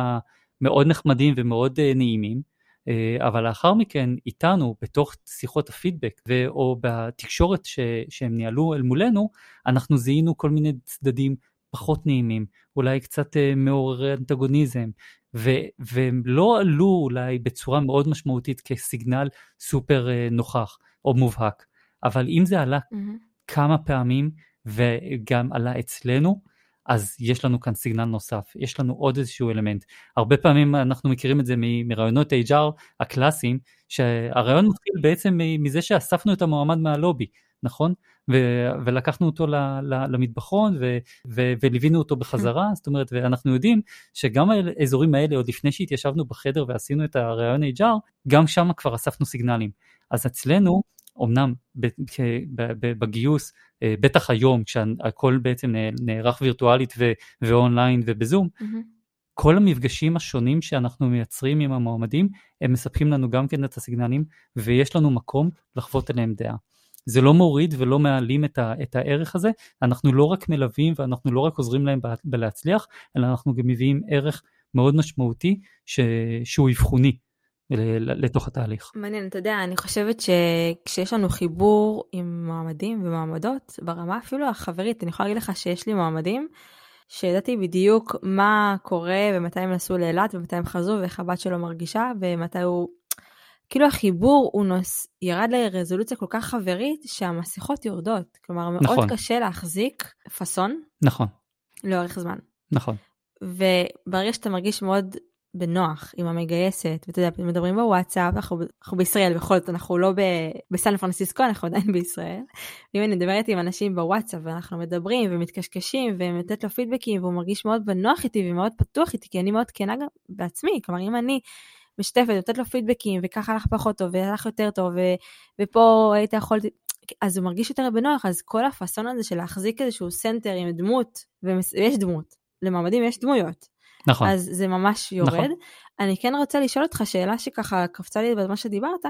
מאוד נחמדים ומאוד אה, נעימים, אבל לאחר מכן איתנו בתוך שיחות הפידבק או בתקשורת ש- שהם ניהלו אל מולנו, אנחנו זיהינו כל מיני צדדים פחות נעימים, אולי קצת אה, מעוררי אנטגוניזם, ו- והם לא עלו אולי בצורה מאוד משמעותית כסיגנל סופר אה, נוכח או מובהק, אבל אם זה עלה mm-hmm. כמה פעמים וגם עלה אצלנו, אז יש לנו כאן סיגנל נוסף, יש לנו עוד איזשהו אלמנט. הרבה פעמים אנחנו מכירים את זה מרעיונות HR הקלאסיים, שהרעיון מתחיל בעצם מזה שאספנו את המועמד מהלובי, נכון? ו- ולקחנו אותו ל- ל- למטבחון ו- ו- וליווינו אותו בחזרה, זאת אומרת, ואנחנו יודעים שגם האזורים האלה, עוד לפני שהתיישבנו בחדר ועשינו את הרעיון HR, גם שם כבר אספנו סיגנלים. אז אצלנו, אמנם בגיוס, אה, בטח היום, כשהכל בעצם נערך וירטואלית ואונליין ובזום, mm-hmm. כל המפגשים השונים שאנחנו מייצרים עם המועמדים, הם מספקים לנו גם כן את הסיגנלים, ויש לנו מקום לחוות אליהם דעה. זה לא מוריד ולא מעלים את, ה, את הערך הזה, אנחנו לא רק מלווים ואנחנו לא רק עוזרים להם בלהצליח, אלא אנחנו גם מביאים ערך מאוד משמעותי ש, שהוא אבחוני לתוך התהליך. מעניין, אתה יודע, אני חושבת שכשיש לנו חיבור עם מועמדים ומועמדות, ברמה אפילו החברית, אני יכולה להגיד לך שיש לי מועמדים שידעתי בדיוק מה קורה ומתי הם נסעו לאילת ומתי הם חזרו ואיך הבת שלו מרגישה ומתי הוא כאילו החיבור הוא נוס, ירד לרזולוציה כל כך חברית שהמסכות יורדות. כלומר, מאוד נכון. קשה להחזיק פאסון. נכון. לאורך זמן. נכון. וברגע שאתה מרגיש מאוד בנוח עם המגייסת, ואתה יודע, מדברים בוואטסאפ, אנחנו, אנחנו בישראל, בכל זאת, אנחנו לא ב, בסן פרנסיסקו, אנחנו עדיין בישראל. אם אני מדברת עם אנשים בוואטסאפ, ואנחנו מדברים ומתקשקשים, ונותנת לו פידבקים, והוא מרגיש מאוד בנוח איתי ומאוד פתוח איתי, כי אני מאוד כנה גם בעצמי. כלומר, אם אני משתפת, נותנת לו פידבקים, וככה הלך פחות טוב, והלך יותר טוב, ו, ופה היית יכול... אז הוא מרגיש יותר בנוח, אז כל הפאסון הזה של להחזיק איזשהו סנטר עם דמות, ויש דמות, למועמדים יש דמויות. נכון. אז זה ממש יורד. נכון. אני כן רוצה לשאול אותך שאלה שככה קפצה לי בזמן שדיברת,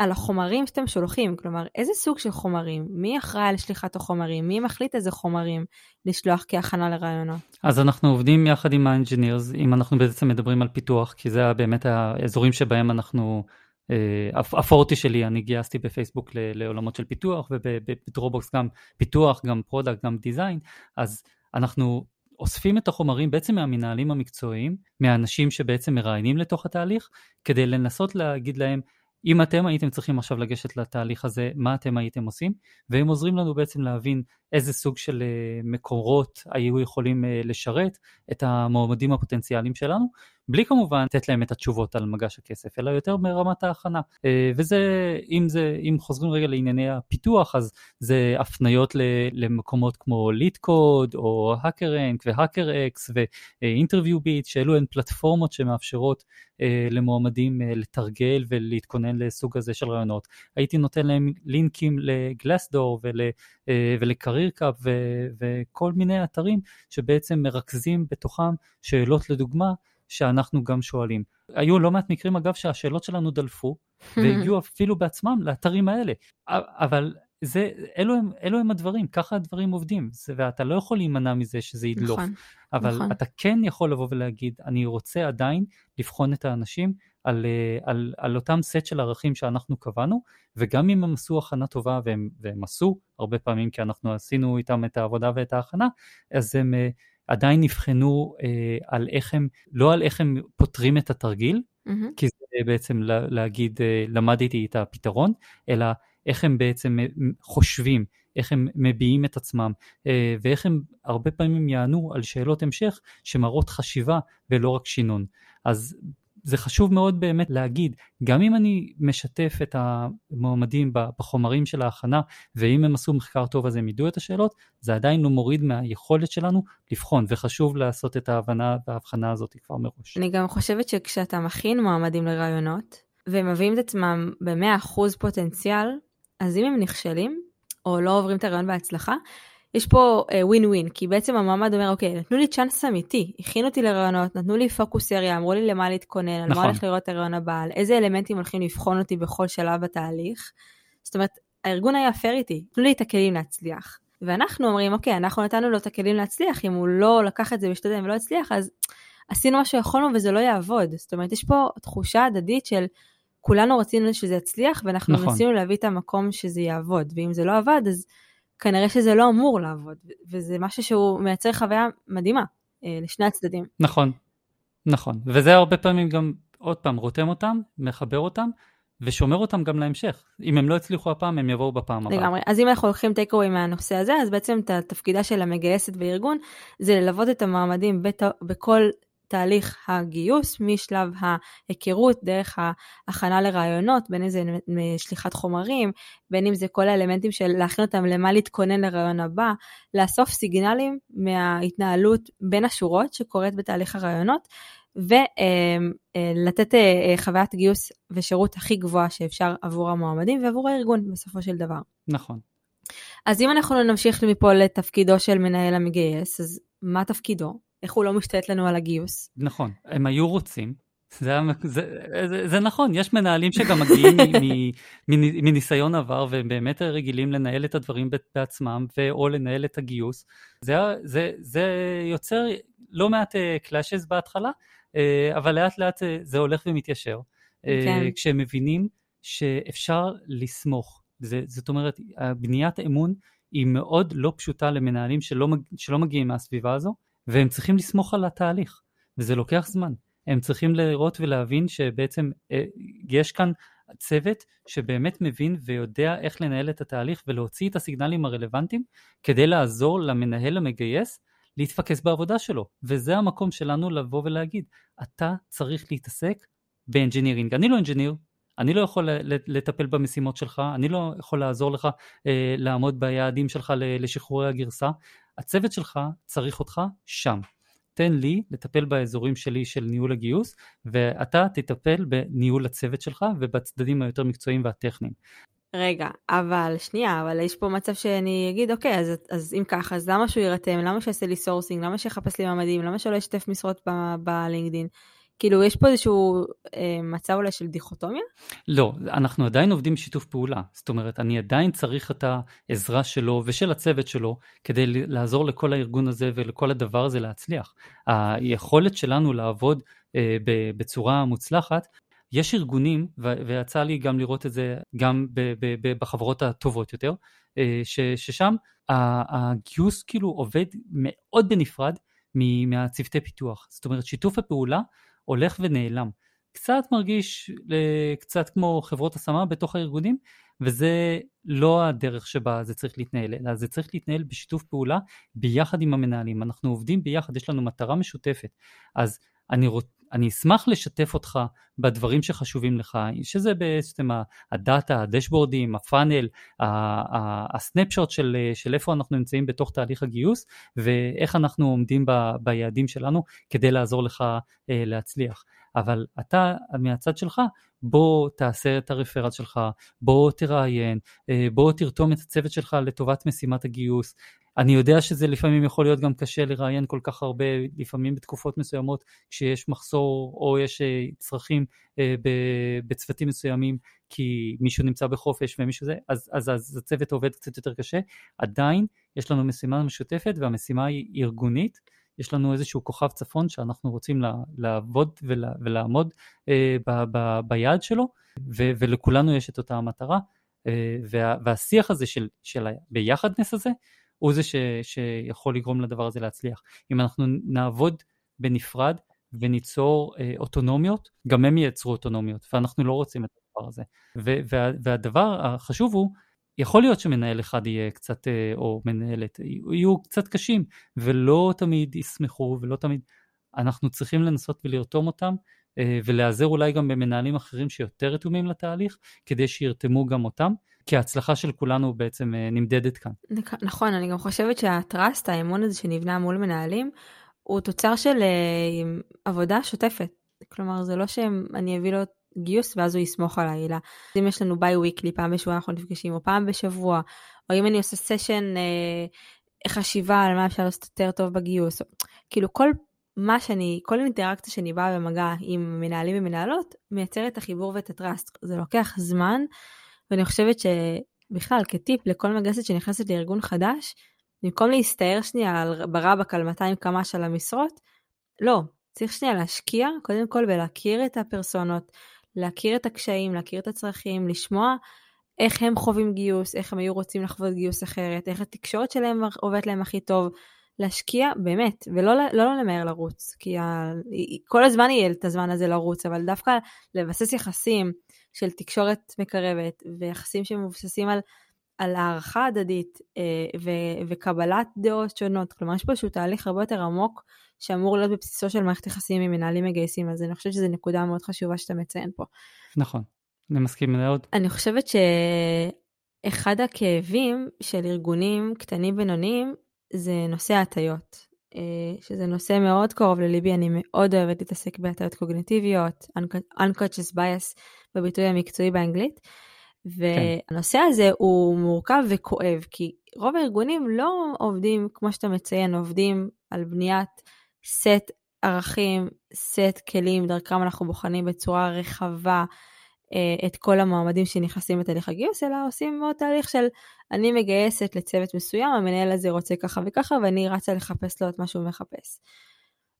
על החומרים שאתם שולחים, כלומר, איזה סוג של חומרים? מי אחראי על שליחת החומרים? מי מחליט איזה חומרים לשלוח כהכנה לראיונות? אז אנחנו עובדים יחד עם ה engineers, אם אנחנו בעצם מדברים על פיתוח, כי זה באמת האזורים שבהם אנחנו, אה, הפורטי שלי, אני גייסתי בפייסבוק לעולמות של פיתוח, ובדרופבוקס גם פיתוח, גם product, גם design, אז אנחנו אוספים את החומרים בעצם מהמנהלים המקצועיים, מהאנשים שבעצם מראיינים לתוך התהליך, כדי לנסות להגיד להם, אם אתם הייתם צריכים עכשיו לגשת לתהליך הזה, מה אתם הייתם עושים? והם עוזרים לנו בעצם להבין איזה סוג של אה, מקורות היו יכולים אה, לשרת את המועמדים הפוטנציאליים שלנו, בלי כמובן לתת להם את התשובות על מגש הכסף, אלא יותר מרמת ההכנה. אה, וזה, אם זה, אם חוזרים רגע לענייני הפיתוח, אז זה הפניות למקומות כמו LeetCode, או HackerRank ו HackerEarth ו InterviewBit, שאלו הן פלטפורמות שמאפשרות למועמדים לתרגל ולהתכונן לסוג הזה של ראיונות. הייתי נותן להם לינקים ל Glassdoor ול, ול CareerCup וכל מיני אתרים שבעצם מרכזים בתוכם שאלות לדוגמה שאנחנו גם שואלים. היו לא מעט מקרים אגב שהשאלות שלנו דלפו והגיעו אפילו בעצמם לאתרים האלה. אבל זה, אלו הם, אלו הם הדברים, ככה הדברים עובדים, זה, ואתה לא יכול להימנע מזה שזה ידלוף. נכון, אבל נכון. אתה כן יכול לבוא ולהגיד, אני רוצה עדיין לבחון את האנשים על, אה, על, על אותם סט של ערכים שאנחנו קבענו, וגם אם הם עשו הכנה טובה, והם, והם עשו הרבה פעמים, כי אנחנו עשינו איתם את העבודה ואת ההכנה, אז הם אה, עדיין נבחנו אה, על איך הם, לא על איך הם פותרים את התרגיל, mm-hmm. כי זה בעצם להגיד, אה, למדתי את הפתרון, אלא איך הם בעצם חושבים, איך הם מביעים את עצמם, ואיך הם הרבה פעמים יענו על שאלות המשך שמראות חשיבה ולא רק שינון. אז זה חשוב מאוד באמת להגיד, גם אם אני משתף את המועמדים בחומרים של ההכנה, ואם הם עשו מחקר טוב אז הם ידעו את השאלות, זה עדיין לא מוריד מהיכולת שלנו לבחון, וחשוב לעשות את ההבנה וההבחנה הזאת כבר מראש. אני גם חושבת שכשאתה מכין מועמדים לרעיונות, והם מביאים את עצמם ב-100% פוטנציאל, אז אם הם נכשלים, או לא עוברים את הרעיון בהצלחה, יש פה ווין uh, ווין, כי בעצם המועמד אומר, אוקיי, נתנו לי צ'אנס אמיתי, הכינו אותי לרעיונות, נתנו לי פוקוס אריה, אמרו לי למה להתכונן, נכון. על מה הולך לראות את הרעיון הבא, על איזה אלמנטים הולכים לבחון אותי בכל שלב בתהליך. זאת אומרת, הארגון היה פייר איתי, תנו לי את הכלים להצליח. ואנחנו אומרים, אוקיי, אנחנו נתנו לו את הכלים להצליח, אם הוא לא לקח את זה בשתיים ולא הצליח, אז עשינו מה שיכולנו וזה לא יעבוד. זאת אומרת, יש פה תחושה הדדית של כולנו רצינו שזה יצליח, ואנחנו נכון. ניסינו להביא את המקום שזה יעבוד, ואם זה לא עבד, אז כנראה שזה לא אמור לעבוד, וזה משהו שהוא מייצר חוויה מדהימה אה, לשני הצדדים. נכון, נכון, וזה הרבה פעמים גם, עוד פעם, רותם אותם, מחבר אותם, ושומר אותם גם להמשך. אם הם לא הצליחו הפעם, הם יבואו בפעם הבאה. לגמרי. אז אם אנחנו לוקחים טייק אווי מהנושא הזה, אז בעצם תפקידה של המגייסת בארגון זה ללוות את המעמדים בת... בכל תהליך הגיוס משלב ההיכרות דרך ההכנה לרעיונות, בין אם זה שליחת חומרים, בין אם זה כל האלמנטים של להכין אותם למה להתכונן לרעיון הבא, לאסוף סיגנלים מההתנהלות בין השורות שקורית בתהליך הרעיונות, ולתת אה, אה, חוויית גיוס ושירות הכי גבוהה שאפשר עבור המועמדים ועבור הארגון בסופו של דבר. נכון. אז אם אנחנו נמשיך מפה לתפקידו של מנהל המגייס, אז מה תפקידו? איך הוא לא משתלט לנו על הגיוס. נכון, הם היו רוצים. זה, זה, זה, זה נכון, יש מנהלים שגם מגיעים מניסיון עבר והם באמת רגילים לנהל את הדברים בעצמם או לנהל את הגיוס. זה, זה, זה יוצר לא מעט קלאשז בהתחלה, אה, אבל לאט לאט אה, זה הולך ומתיישר. אה, כן. כשהם מבינים שאפשר לסמוך. זה, זאת אומרת, בניית האמון היא מאוד לא פשוטה למנהלים שלא, שלא מגיעים מהסביבה הזו. והם צריכים לסמוך על התהליך, וזה לוקח זמן. הם צריכים לראות ולהבין שבעצם אה, יש כאן צוות שבאמת מבין ויודע איך לנהל את התהליך ולהוציא את הסיגנלים הרלוונטיים כדי לעזור למנהל המגייס להתפקס בעבודה שלו. וזה המקום שלנו לבוא ולהגיד, אתה צריך להתעסק ב engineering. אני לא engineer, אני לא יכול לטפל במשימות שלך, אני לא יכול לעזור לך אה, לעמוד ביעדים שלך לשחרורי הגרסה, הצוות שלך צריך אותך שם. תן לי לטפל באזורים שלי של ניהול הגיוס, ואתה תטפל בניהול הצוות שלך ובצדדים היותר מקצועיים והטכניים. רגע, אבל שנייה, אבל יש פה מצב שאני אגיד, אוקיי, אז, אז אם ככה, אז למה שהוא יירתם? למה שיעשה לי sourcing? למה שיחפש לי מועמדים? למה שלא ישתף משרות בלינקדין? כאילו, יש פה איזשהו אה, מצב אולי של דיכוטומיה? לא, אנחנו עדיין עובדים בשיתוף פעולה. זאת אומרת, אני עדיין צריך את העזרה שלו ושל הצוות שלו כדי לעזור לכל הארגון הזה ולכל הדבר הזה להצליח. היכולת שלנו לעבוד אה, בצורה מוצלחת יש ארגונים, ויצא לי גם לראות את זה גם בחברות הטובות יותר, אה, ששם הגיוס כאילו עובד מאוד בנפרד מהצוותי פיתוח. זאת אומרת, שיתוף הפעולה הולך ונעלם. קצת מרגיש קצת כמו חברות השמה בתוך הארגונים, וזה לא הדרך שבה זה צריך להתנהל, אלא זה צריך להתנהל בשיתוף פעולה ביחד עם המנהלים. אנחנו עובדים ביחד, יש לנו מטרה משותפת. אז אני, רוצ... אני אשמח לשתף אותך בדברים שחשובים לך, שזה בעצם הדאטה, הדשבורדים, הפאנל, הסנפשוט של, של איפה אנחנו נמצאים בתוך תהליך הגיוס, ואיך אנחנו עומדים ב, ביעדים שלנו כדי לעזור לך אה, להצליח. אבל אתה מהצד שלך, בוא תעשה את הרפרט שלך, בוא תראיין, אה, בוא תרתום את הצוות שלך לטובת משימת הגיוס. אני יודע שזה לפעמים יכול להיות גם קשה לראיין כל כך הרבה, לפעמים בתקופות מסוימות, כשיש מחסור או יש אה, צרכים אה, בצוותים מסוימים, כי מישהו נמצא בחופש ומישהו זה, אז, אז, אז הצוות עובד קצת יותר קשה. עדיין יש לנו משימה משותפת והמשימה היא ארגונית. יש לנו איזשהו כוכב צפון שאנחנו רוצים לעבוד ולעמוד אה, ביעד שלו, ולכולנו יש את אותה המטרה. וה, והשיח הזה של, של הביחדנס הזה, הוא זה ש, שיכול לגרום לדבר הזה להצליח. אם אנחנו נעבוד בנפרד וניצור אה, אוטונומיות, גם הם ייצרו אוטונומיות, ואנחנו לא רוצים את הדבר הזה. ו, וה, והדבר החשוב הוא, יכול להיות שמנהל אחד יהיה קצת, אה, או מנהלת, יהיו קצת קשים, ולא תמיד ישמחו, ולא תמיד... אנחנו צריכים לנסות ולרתום אותם, אה, ולהיעזר אולי גם במנהלים אחרים שיותר רתומים לתהליך, כדי שירתמו גם אותם, כי ההצלחה של כולנו בעצם אה, נמדדת כאן. נכון, אני גם חושבת שה trust, האמון הזה שנבנה מול מנהלים, הוא תוצר של אה, עבודה שוטפת. כלומר, זה לא שאני אביא לו גיוס ואז הוא יסמוך עליי, אלא אם יש לנו bi-weekly, פעם בשבוע אנחנו נפגשים, או פעם בשבוע, או אם אני עושה session אה, חשיבה על מה אפשר לעשות יותר טוב בגיוס, כאילו כל מה שאני, כל אינטראקציה שאני באה במגע עם מנהלים ומנהלות, מייצר את החיבור ואת ה trust. זה לוקח זמן, ואני חושבת שבכלל, כטיפ לכל מגסת שנכנסת לארגון חדש, במקום להסתער שנייה על ברבק על 200 קמ"ש על המשרות, לא, צריך שנייה להשקיע קודם כל ולהכיר את הפרסונות, להכיר את הקשיים, להכיר את הצרכים, לשמוע איך הם חווים גיוס, איך הם היו רוצים לחוות גיוס אחרת, איך התקשורת שלהם עובדת להם הכי טוב, להשקיע באמת, ולא לא, לא למהר לרוץ, כי ה, כל הזמן יהיה את הזמן הזה לרוץ, אבל דווקא לבסס יחסים של תקשורת מקרבת, ויחסים שמבוססים על, על הערכה הדדית אה, ו, וקבלת דעות שונות. כלומר, יש פה איזשהו תהליך הרבה יותר עמוק שאמור להיות בבסיסו של מערכת יחסים עם מנהלים מגייסים, אז אני חושבת שזו נקודה מאוד חשובה שאתה מציין פה. נכון, אני מסכים מאוד. אני חושבת שאחד הכאבים של ארגונים קטנים בינוניים זה נושא ההטיות, אה, שזה נושא מאוד קרוב לליבי, אני מאוד אוהבת להתעסק בהטיות קוגניטיביות, unconscious bias בביטוי המקצועי באנגלית, והנושא כן. הזה הוא מורכב וכואב, כי רוב הארגונים לא עובדים, כמו שאתה מציין, עובדים על בניית סט ערכים, סט כלים, דרכם אנחנו בוחנים בצורה רחבה אה, את כל המועמדים שנכנסים לתהליך הגיוס, אלא עושים מאוד תהליך של אני מגייסת לצוות מסוים, המנהל הזה רוצה ככה וככה, ואני רצה לחפש לו את מה שהוא מחפש.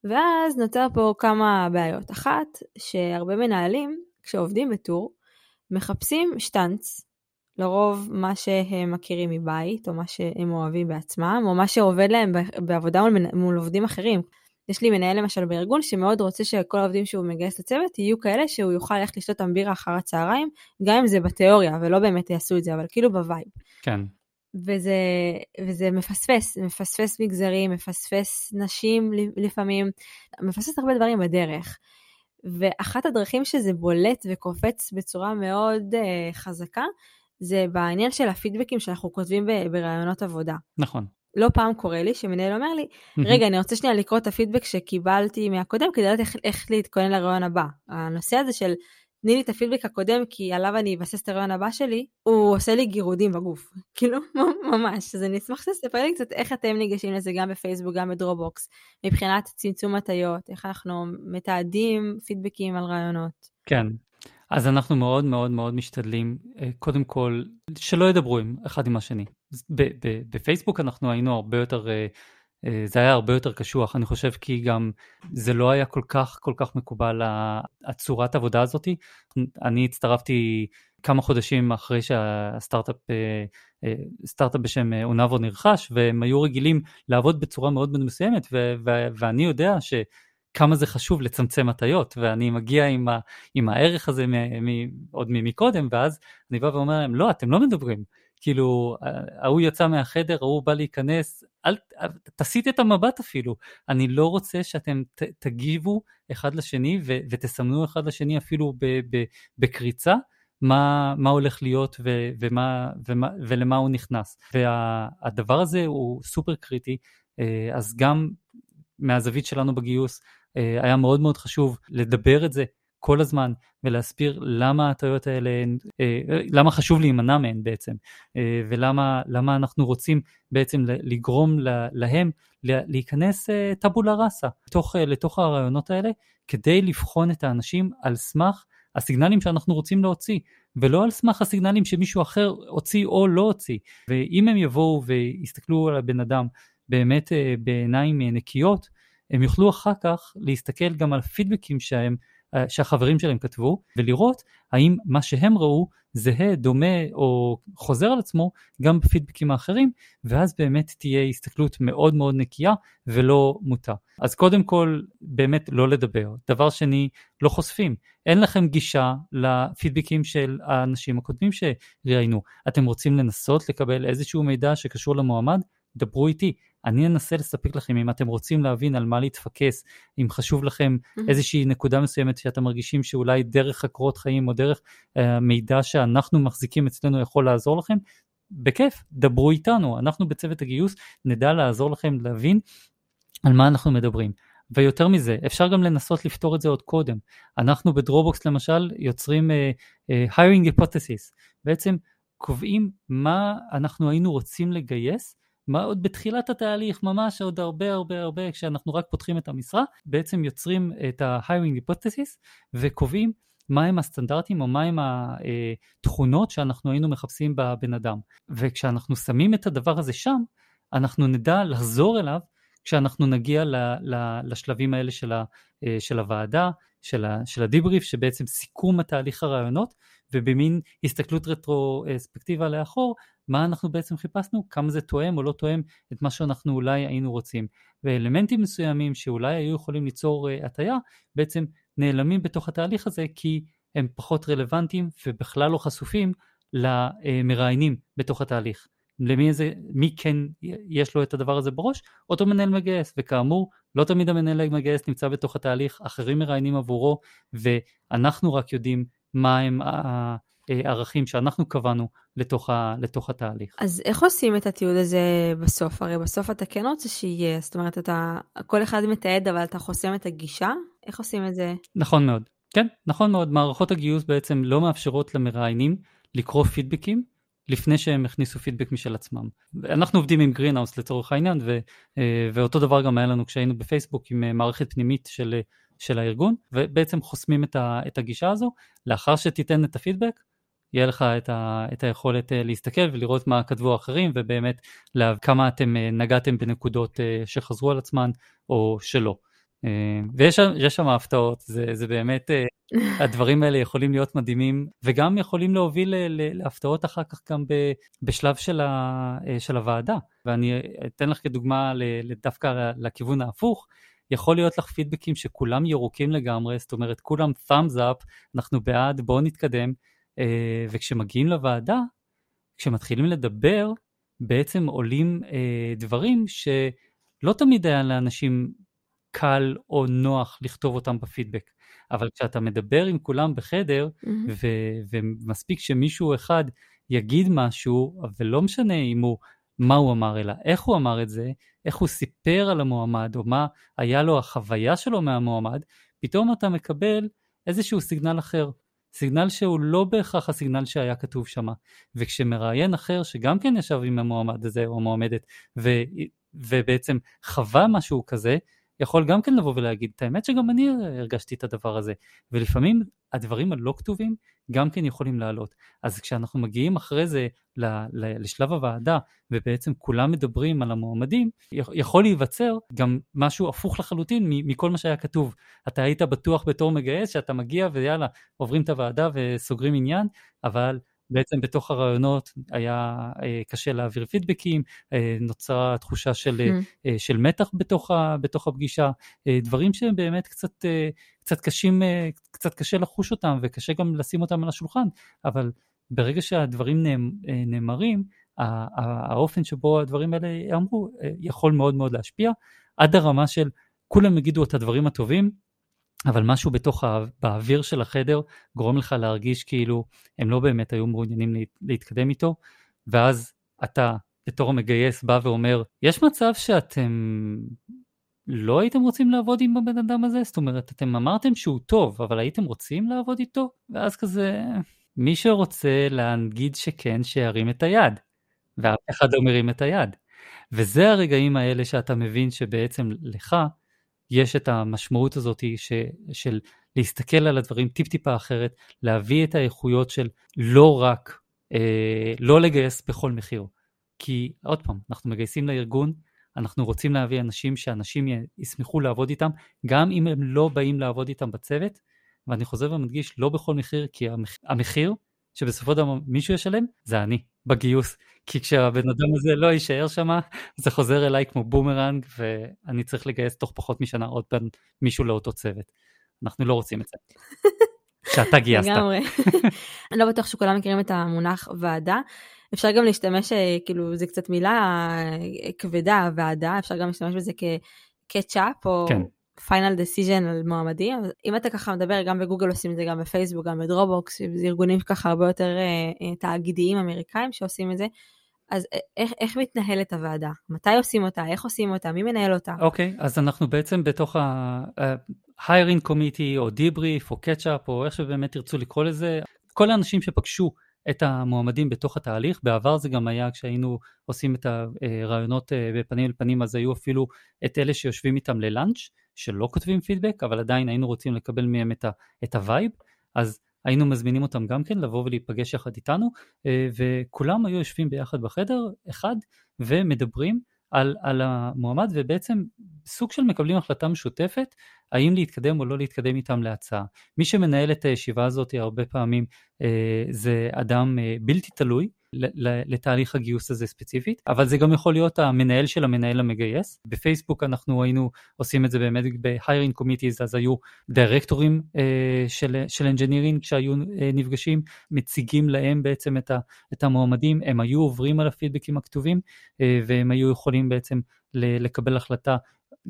ואז נוצר פה כמה בעיות. אחת, שהרבה מנהלים, כשעובדים בטור, מחפשים שטאנץ, לרוב מה שהם מכירים מבית, או מה שהם אוהבים בעצמם, או מה שעובד להם בעבודה מול, מול עובדים אחרים. יש לי מנהל למשל בארגון שמאוד רוצה שכל העובדים שהוא מגייס לצוות יהיו כאלה שהוא יוכל ללכת לשתות אמבירה אחר הצהריים, גם אם זה בתיאוריה ולא באמת יעשו את זה, אבל כאילו ב vibe. כן. וזה, וזה מפספס, מפספס מגזרים, מפספס נשים לפעמים, מפספס הרבה דברים בדרך. ואחת הדרכים שזה בולט וקופץ בצורה מאוד אה, חזקה, זה בעניין של הפידבקים שאנחנו כותבים בראיונות עבודה. נכון. לא פעם קורה לי שמנהל אומר לי, רגע, אני רוצה שנייה לקרוא את הפידבק שקיבלתי מהקודם כדי לדעת איך, איך להתכונן לראיון הבא. הנושא הזה של תני לי את הפידבק הקודם כי עליו אני אבסס את הרעיון הבא שלי, הוא עושה לי גירודים בגוף. כאילו, ממש. אז אני אשמח שתספר לי קצת איך אתם ניגשים לזה גם בפייסבוק, גם בדרובוקס, מבחינת צמצום הטיות, איך אנחנו מתעדים פידבקים על רעיונות. כן, אז אנחנו מאוד מאוד מאוד משתדלים, אה, קודם כל, שלא ידברו אחד עם השני. בפייסבוק אנחנו היינו הרבה יותר, אה, זה היה הרבה יותר קשוח, אני חושב כי גם זה לא היה כל כך כל כך מקובל, הצורת עבודה הזאתי. אני הצטרפתי כמה חודשים אחרי שהסטארט-אפ, סטארט-אפ בשם אונבו נרכש, והם היו רגילים לעבוד בצורה מאוד מאוד מסוימת, ואני יודע ש... כמה זה חשוב לצמצם הטיות, ואני מגיע עם, ה, עם הערך הזה מ, מ, עוד מקודם, ואז אני בא ואומר להם, לא, אתם לא מדברים. כאילו, ההוא יצא מהחדר, ההוא בא להיכנס, אל, תסיט את המבט אפילו. אני לא רוצה שאתם ת, תגיבו אחד לשני ו, ותסמנו אחד לשני אפילו ב, ב, בקריצה. מה, מה הולך להיות ו, ומה, ומה, ולמה הוא נכנס. והדבר הזה הוא סופר קריטי, אה, אז גם מהזווית שלנו בגיוס, אה, היה מאוד מאוד חשוב לדבר את זה כל הזמן ולהסביר למה הטעויות האלה, אה, למה חשוב להימנע מהן בעצם, אה, ולמה אנחנו רוצים בעצם לגרום להם להיכנס טבולה ראסה לתוך, לתוך הרעיונות האלה, כדי לבחון את האנשים על סמך הסיגנלים שאנחנו רוצים להוציא, ולא על סמך הסיגנלים שמישהו אחר הוציא או לא הוציא. ואם הם יבואו ויסתכלו על הבן אדם באמת בעיניים נקיות, הם יוכלו אחר כך להסתכל גם על פידבקים שהם, אה, שהחברים שלהם כתבו, ולראות האם מה שהם ראו זהה, דומה או חוזר על עצמו גם בפידבקים האחרים, ואז באמת תהיה הסתכלות מאוד מאוד נקייה ולא מוטה. אז קודם כל, באמת לא לדבר. דבר שני, לא חושפים. אין לכם גישה לפידבקים של האנשים הקודמים שראיינו. אתם רוצים לנסות לקבל איזשהו מידע שקשור למועמד? דברו איתי, אני אנסה לספק לכם אם אתם רוצים להבין על מה להתפקס, אם חשוב לכם. איזושהי נקודה מסוימת שאתם מרגישים שאולי דרך הקורות חיים או דרך uh, מידע שאנחנו מחזיקים אצלנו יכול לעזור לכם, בכיף, דברו איתנו, אנחנו בצוות הגיוס נדע לעזור לכם להבין על מה אנחנו מדברים. ויותר מזה, אפשר גם לנסות לפתור את זה עוד קודם. אנחנו בדרובוקס למשל יוצרים uh, uh, hiring hypothesis, בעצם קובעים מה אנחנו היינו רוצים לגייס מה עוד בתחילת התהליך, ממש עוד הרבה הרבה הרבה, כשאנחנו רק פותחים את המשרה, בעצם יוצרים את ה-hiring hypothesis וקובעים מהם הסטנדרטים או מהם התכונות שאנחנו היינו מחפשים בבן אדם. וכשאנחנו שמים את הדבר הזה שם, אנחנו נדע לחזור אליו כשאנחנו נגיע ל, ל, לשלבים האלה של, ה, של הוועדה, של, ה, של הדיבריף, שבעצם סיכום התהליך הרעיונות, ובמין הסתכלות רטרוספקטיבה לאחור, מה אנחנו בעצם חיפשנו, כמה זה תואם או לא תואם את מה שאנחנו אולי היינו רוצים. ואלמנטים מסוימים שאולי היו יכולים ליצור uh, הטיה, בעצם נעלמים בתוך התהליך הזה כי הם פחות רלוונטיים ובכלל לא חשופים למראיינים בתוך התהליך. למי זה, מי כן יש לו את הדבר הזה בראש? אותו מנהל מגייס, וכאמור, לא תמיד המנהל מגייס נמצא בתוך התהליך, אחרים מראיינים עבורו, ואנחנו רק יודעים מה הם הערכים שאנחנו קבענו לתוך, ה, לתוך התהליך. אז איך עושים את התיעוד הזה בסוף? הרי בסוף אתה כן רוצה שיהיה, זאת אומרת, אתה, כל אחד מתעד, אבל אתה חוסם את הגישה? איך עושים את זה? נכון מאוד. כן, נכון מאוד. מערכות הגיוס בעצם לא מאפשרות למראיינים לקרוא פידבקים לפני שהם הכניסו פידבק משל עצמם. אנחנו עובדים עם גרינהאוס לצורך העניין, ו, אה, ואותו דבר גם היה לנו כשהיינו בפייסבוק עם אה, מערכת פנימית של, של הארגון, ובעצם חוסמים את, ה, את הגישה הזו. לאחר שתיתן את הפידבק, יהיה לך את, ה, את היכולת אה, להסתכל ולראות מה כתבו האחרים ובאמת לה, כמה אתם אה, נגעתם בנקודות אה, שחזרו על עצמן או שלא. ויש שם הפתעות, זה, זה באמת, הדברים האלה יכולים להיות מדהימים וגם יכולים להוביל להפתעות אחר כך גם בשלב של, ה, של הוועדה. ואני אתן לך כדוגמה דווקא לכיוון ההפוך. יכול להיות לך פידבקים שכולם ירוקים לגמרי, זאת אומרת כולם thumbs up, אנחנו בעד, בואו נתקדם, וכשמגיעים לוועדה, כשמתחילים לדבר, בעצם עולים אה, דברים שלא תמיד היה לאנשים קל או נוח לכתוב אותם בפידבק. אבל כשאתה מדבר עם כולם בחדר, mm-hmm. ו- ומספיק שמישהו אחד יגיד משהו, ולא משנה אם הוא, מה הוא אמר, אלא איך הוא אמר את זה, איך הוא סיפר על המועמד, או מה היה לו החוויה שלו מהמועמד, פתאום אתה מקבל איזשהו סיגנל אחר. סיגנל שהוא לא בהכרח הסיגנל שהיה כתוב שם. וכשמראיין אחר שגם כן ישב עם המועמד הזה או המועמדת ו, ובעצם חווה משהו כזה, יכול גם כן לבוא ולהגיד את האמת שגם אני הרגשתי את הדבר הזה. ולפעמים הדברים הלא כתובים גם כן יכולים לעלות. אז כשאנחנו מגיעים אחרי זה לשלב הוועדה, ובעצם כולם מדברים על המועמדים, יכול להיווצר גם משהו הפוך לחלוטין מכל מה שהיה כתוב. אתה היית בטוח בתור מגייס שאתה מגיע ויאללה, עוברים את הוועדה וסוגרים עניין, אבל בעצם בתוך הרעיונות היה אה, קשה להעביר פידבקים, אה, נוצרה תחושה של. אה, של מתח בתוך, ה, בתוך הפגישה, דברים שהם באמת קצת, קצת קשים, קצת קשה לחוש אותם וקשה גם לשים אותם על השולחן, אבל ברגע שהדברים נאמרים, האופן שבו הדברים האלה יאמרו אה, יכול מאוד מאוד להשפיע, עד הרמה של כולם יגידו את הדברים הטובים, אבל משהו בתוך, באוויר של החדר גורם לך להרגיש כאילו הם לא באמת היו מעוניינים להתקדם איתו, ואז אתה בתור המגייס בא ואומר, יש מצב שאתם לא הייתם רוצים לעבוד עם הבן אדם הזה? זאת אומרת, אתם אמרתם שהוא טוב, אבל הייתם רוצים לעבוד איתו? ואז כזה, מי שרוצה להגיד שכן, שירים את היד. ואף אחד לא מרים את היד. וזה הרגעים האלה שאתה מבין שבעצם לך יש את המשמעות הזאת ש, של להסתכל על הדברים טיפ-טיפה אחרת, להביא את האיכויות של לא רק, אה, לא לגייס בכל מחיר. כי עוד פעם, אנחנו מגייסים לארגון, אנחנו רוצים להביא אנשים שאנשים ישמחו לעבוד איתם, גם אם הם לא באים לעבוד איתם בצוות, ואני חוזר ומדגיש, לא בכל מחיר, כי המחיר שבסופו של דבר מישהו ישלם, זה אני, בגיוס. כי כשהבן אדם הזה לא יישאר שם, זה חוזר אליי כמו בומרנג, ואני צריך לגייס תוך פחות משנה עוד פעם מישהו לאותו צוות. אנחנו לא רוצים את זה. שאתה גייסת. לגמרי. אני לא בטוח שכולם מכירים את המונח ועדה. אפשר גם להשתמש, אה, כאילו, זה קצת מילה אה, כבדה, ועדה, אפשר גם להשתמש בזה כ catch-up, או כן. final decision על מועמדים. אם אתה ככה מדבר, גם בגוגל עושים את זה, גם בפייסבוק, גם בדרופבוקס, זה ארגונים ככה הרבה יותר אה, תאגידיים אמריקאים שעושים את זה. אז איך, איך מתנהלת הוועדה? מתי עושים אותה? איך עושים אותה? מי מנהל אותה? אוקיי, okay, אז אנחנו בעצם בתוך ה-hiring committee או debrief או catch-up או איך שבאמת תרצו לקרוא לזה, כל האנשים שפגשו את המועמדים בתוך התהליך, בעבר זה גם היה כשהיינו עושים את הראיונות אה, בפנים אל פנים, אז היו אפילו את אלה שיושבים איתם ל lunch, שלא כותבים פידבק, אבל עדיין היינו רוצים לקבל מהם את, ה, את ה vibe, אז היינו מזמינים אותם גם כן לבוא ולהיפגש יחד איתנו, אה, וכולם היו יושבים ביחד בחדר אחד ומדברים על, על המועמד ובעצם סוג של מקבלים החלטה משותפת האם להתקדם או לא להתקדם איתם להצעה. מי שמנהל את הישיבה הזאת הרבה פעמים אה, זה אדם אה, בלתי תלוי לתהליך הגיוס הזה ספציפית, אבל זה גם יכול להיות המנהל של המנהל המגייס. בפייסבוק אנחנו היינו עושים את זה באמת ב-hiring committees, אז היו דירקטורים אה, של, של engineering שהיו אה, נפגשים, מציגים להם בעצם את, ה, את המועמדים, הם היו עוברים על הפידבקים הכתובים, אה, והם היו יכולים בעצם לקבל החלטה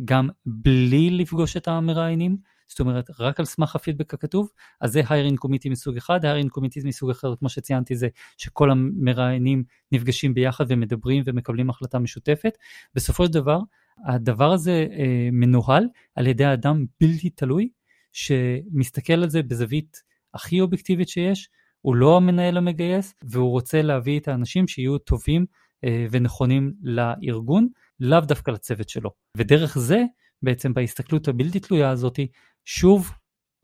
גם בלי לפגוש את המראיינים, זאת אומרת רק על סמך הפידבק הכתוב, אז זה hiring committee מסוג אחד, hiring committee מסוג אחר, כמו שציינתי, זה שכל המראיינים נפגשים ביחד ומדברים ומקבלים החלטה משותפת. בסופו של דבר, הדבר הזה אה, מנוהל על ידי אדם בלתי תלוי, שמסתכל על זה בזווית הכי אובייקטיבית שיש, הוא לא המנהל המגייס, והוא רוצה להביא את האנשים שיהיו טובים אה, ונכונים לארגון, לאו דווקא לצוות שלו. ודרך זה, בעצם בהסתכלות הבלתי תלויה הזאתי, שוב,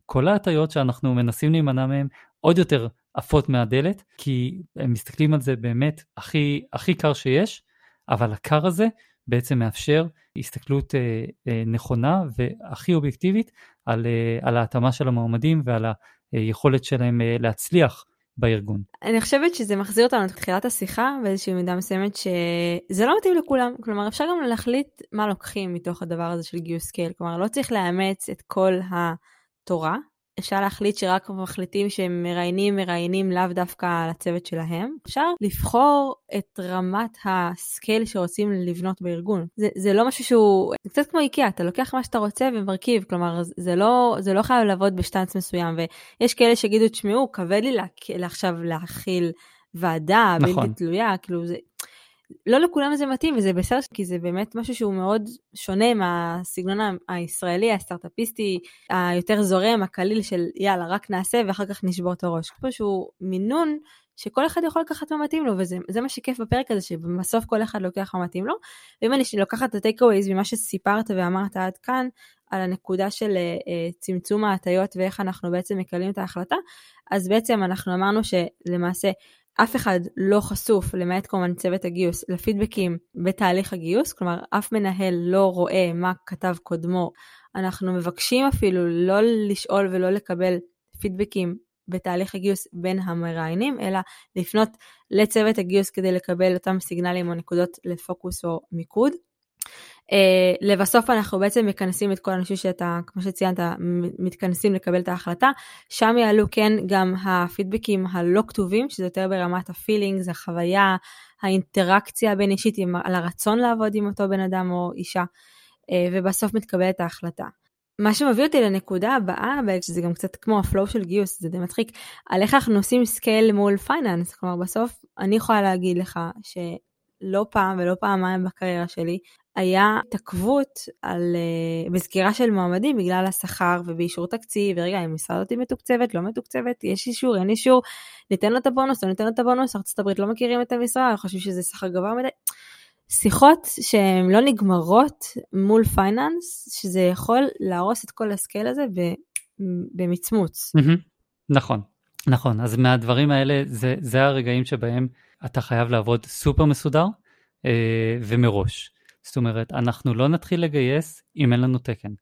כל ההטיות שאנחנו מנסים להימנע מהן עוד יותר עפות מהדלת, כי הם מסתכלים על זה באמת הכי, הכי קר שיש, אבל הקר הזה בעצם מאפשר הסתכלות אה, אה, נכונה והכי אובייקטיבית על, אה, על ההתאמה של המועמדים ועל היכולת שלהם אה, להצליח בארגון. אני חושבת שזה מחזיר אותנו לתחילת השיחה באיזושהי מידה מסוימת שזה לא מתאים לכולם. כלומר, אפשר גם להחליט מה לוקחים מתוך הדבר הזה של גיוס scale. כלומר, לא צריך לאמץ את כל התורה, אפשר להחליט שרק מחליטים שהם מראיינים מראיינים לאו דווקא על הצוות שלהם. אפשר לבחור את רמת ה scale שרוצים לבנות בארגון. זה, זה לא משהו שהוא, זה קצת כמו איקאה, אתה לוקח מה שאתה רוצה ומרכיב, כלומר זה לא, זה לא חייב לעבוד בשטנץ מסוים, ויש כאלה שיגידו, תשמעו, כבד לי לה, עכשיו להכיל ועדה נכון. בלתי תלויה, כאילו זה... לא לכולם זה מתאים וזה בסדר כי זה באמת משהו שהוא מאוד שונה מהסגנון הישראלי הסטארטאפיסטי היותר זורם הקליל של יאללה רק נעשה ואחר כך נשבור את הראש. פה שהוא מינון שכל אחד יכול לקחת מה מתאים לו וזה מה שכיף בפרק הזה שבסוף כל אחד לוקח מה מתאים לו. ואם אני לוקחת את הטייק אווייז ממה שסיפרת ואמרת עד כאן על הנקודה של uh, צמצום ההטיות ואיך אנחנו בעצם מקבלים את ההחלטה אז בעצם אנחנו אמרנו שלמעשה אף אחד לא חשוף, למעט כמובן צוות הגיוס, לפידבקים בתהליך הגיוס, כלומר אף מנהל לא רואה מה כתב קודמו. אנחנו מבקשים אפילו לא לשאול ולא לקבל פידבקים בתהליך הגיוס בין המראיינים, אלא לפנות לצוות הגיוס כדי לקבל אותם סיגנלים או נקודות לפוקוס או מיקוד. אה, לבסוף אנחנו בעצם מכנסים את כל האנשים שאתה, כמו שציינת, מתכנסים לקבל את ההחלטה. שם יעלו כן גם הפידבקים הלא כתובים, שזה יותר ברמת ה feelings, החוויה, האינטראקציה הבין אישית עם, על הרצון לעבוד עם אותו בן אדם או אישה, אה, ובסוף מתקבלת ההחלטה. מה שמביא אותי לנקודה הבאה, שזה גם קצת כמו ה flow של גיוס, זה די מצחיק, על איך אנחנו עושים scale מול finance, כלומר בסוף אני יכולה להגיד לך שלא פעם ולא פעמיים בקריירה שלי, היה התעכבות על, אה, בסגירה של מועמדים בגלל השכר ובאישור תקציב, ורגע, המשרה הזאתי מתוקצבת, לא מתוקצבת, יש אישור, אין אישור, ניתן לו את הבונוס, לא ניתן לו את הבונוס, ארה"ב לא מכירים את המשרה, חושבים שזה שכר גבוה מדי. שיחות שהן לא נגמרות מול finance, שזה יכול להרוס את כל ה scale הזה במצמוץ. נכון, נכון. אז מהדברים האלה, זה, זה הרגעים שבהם אתה חייב לעבוד סופר מסודר אה, ומראש. זאת אומרת, אנחנו לא נתחיל לגייס אם אין לנו תקן.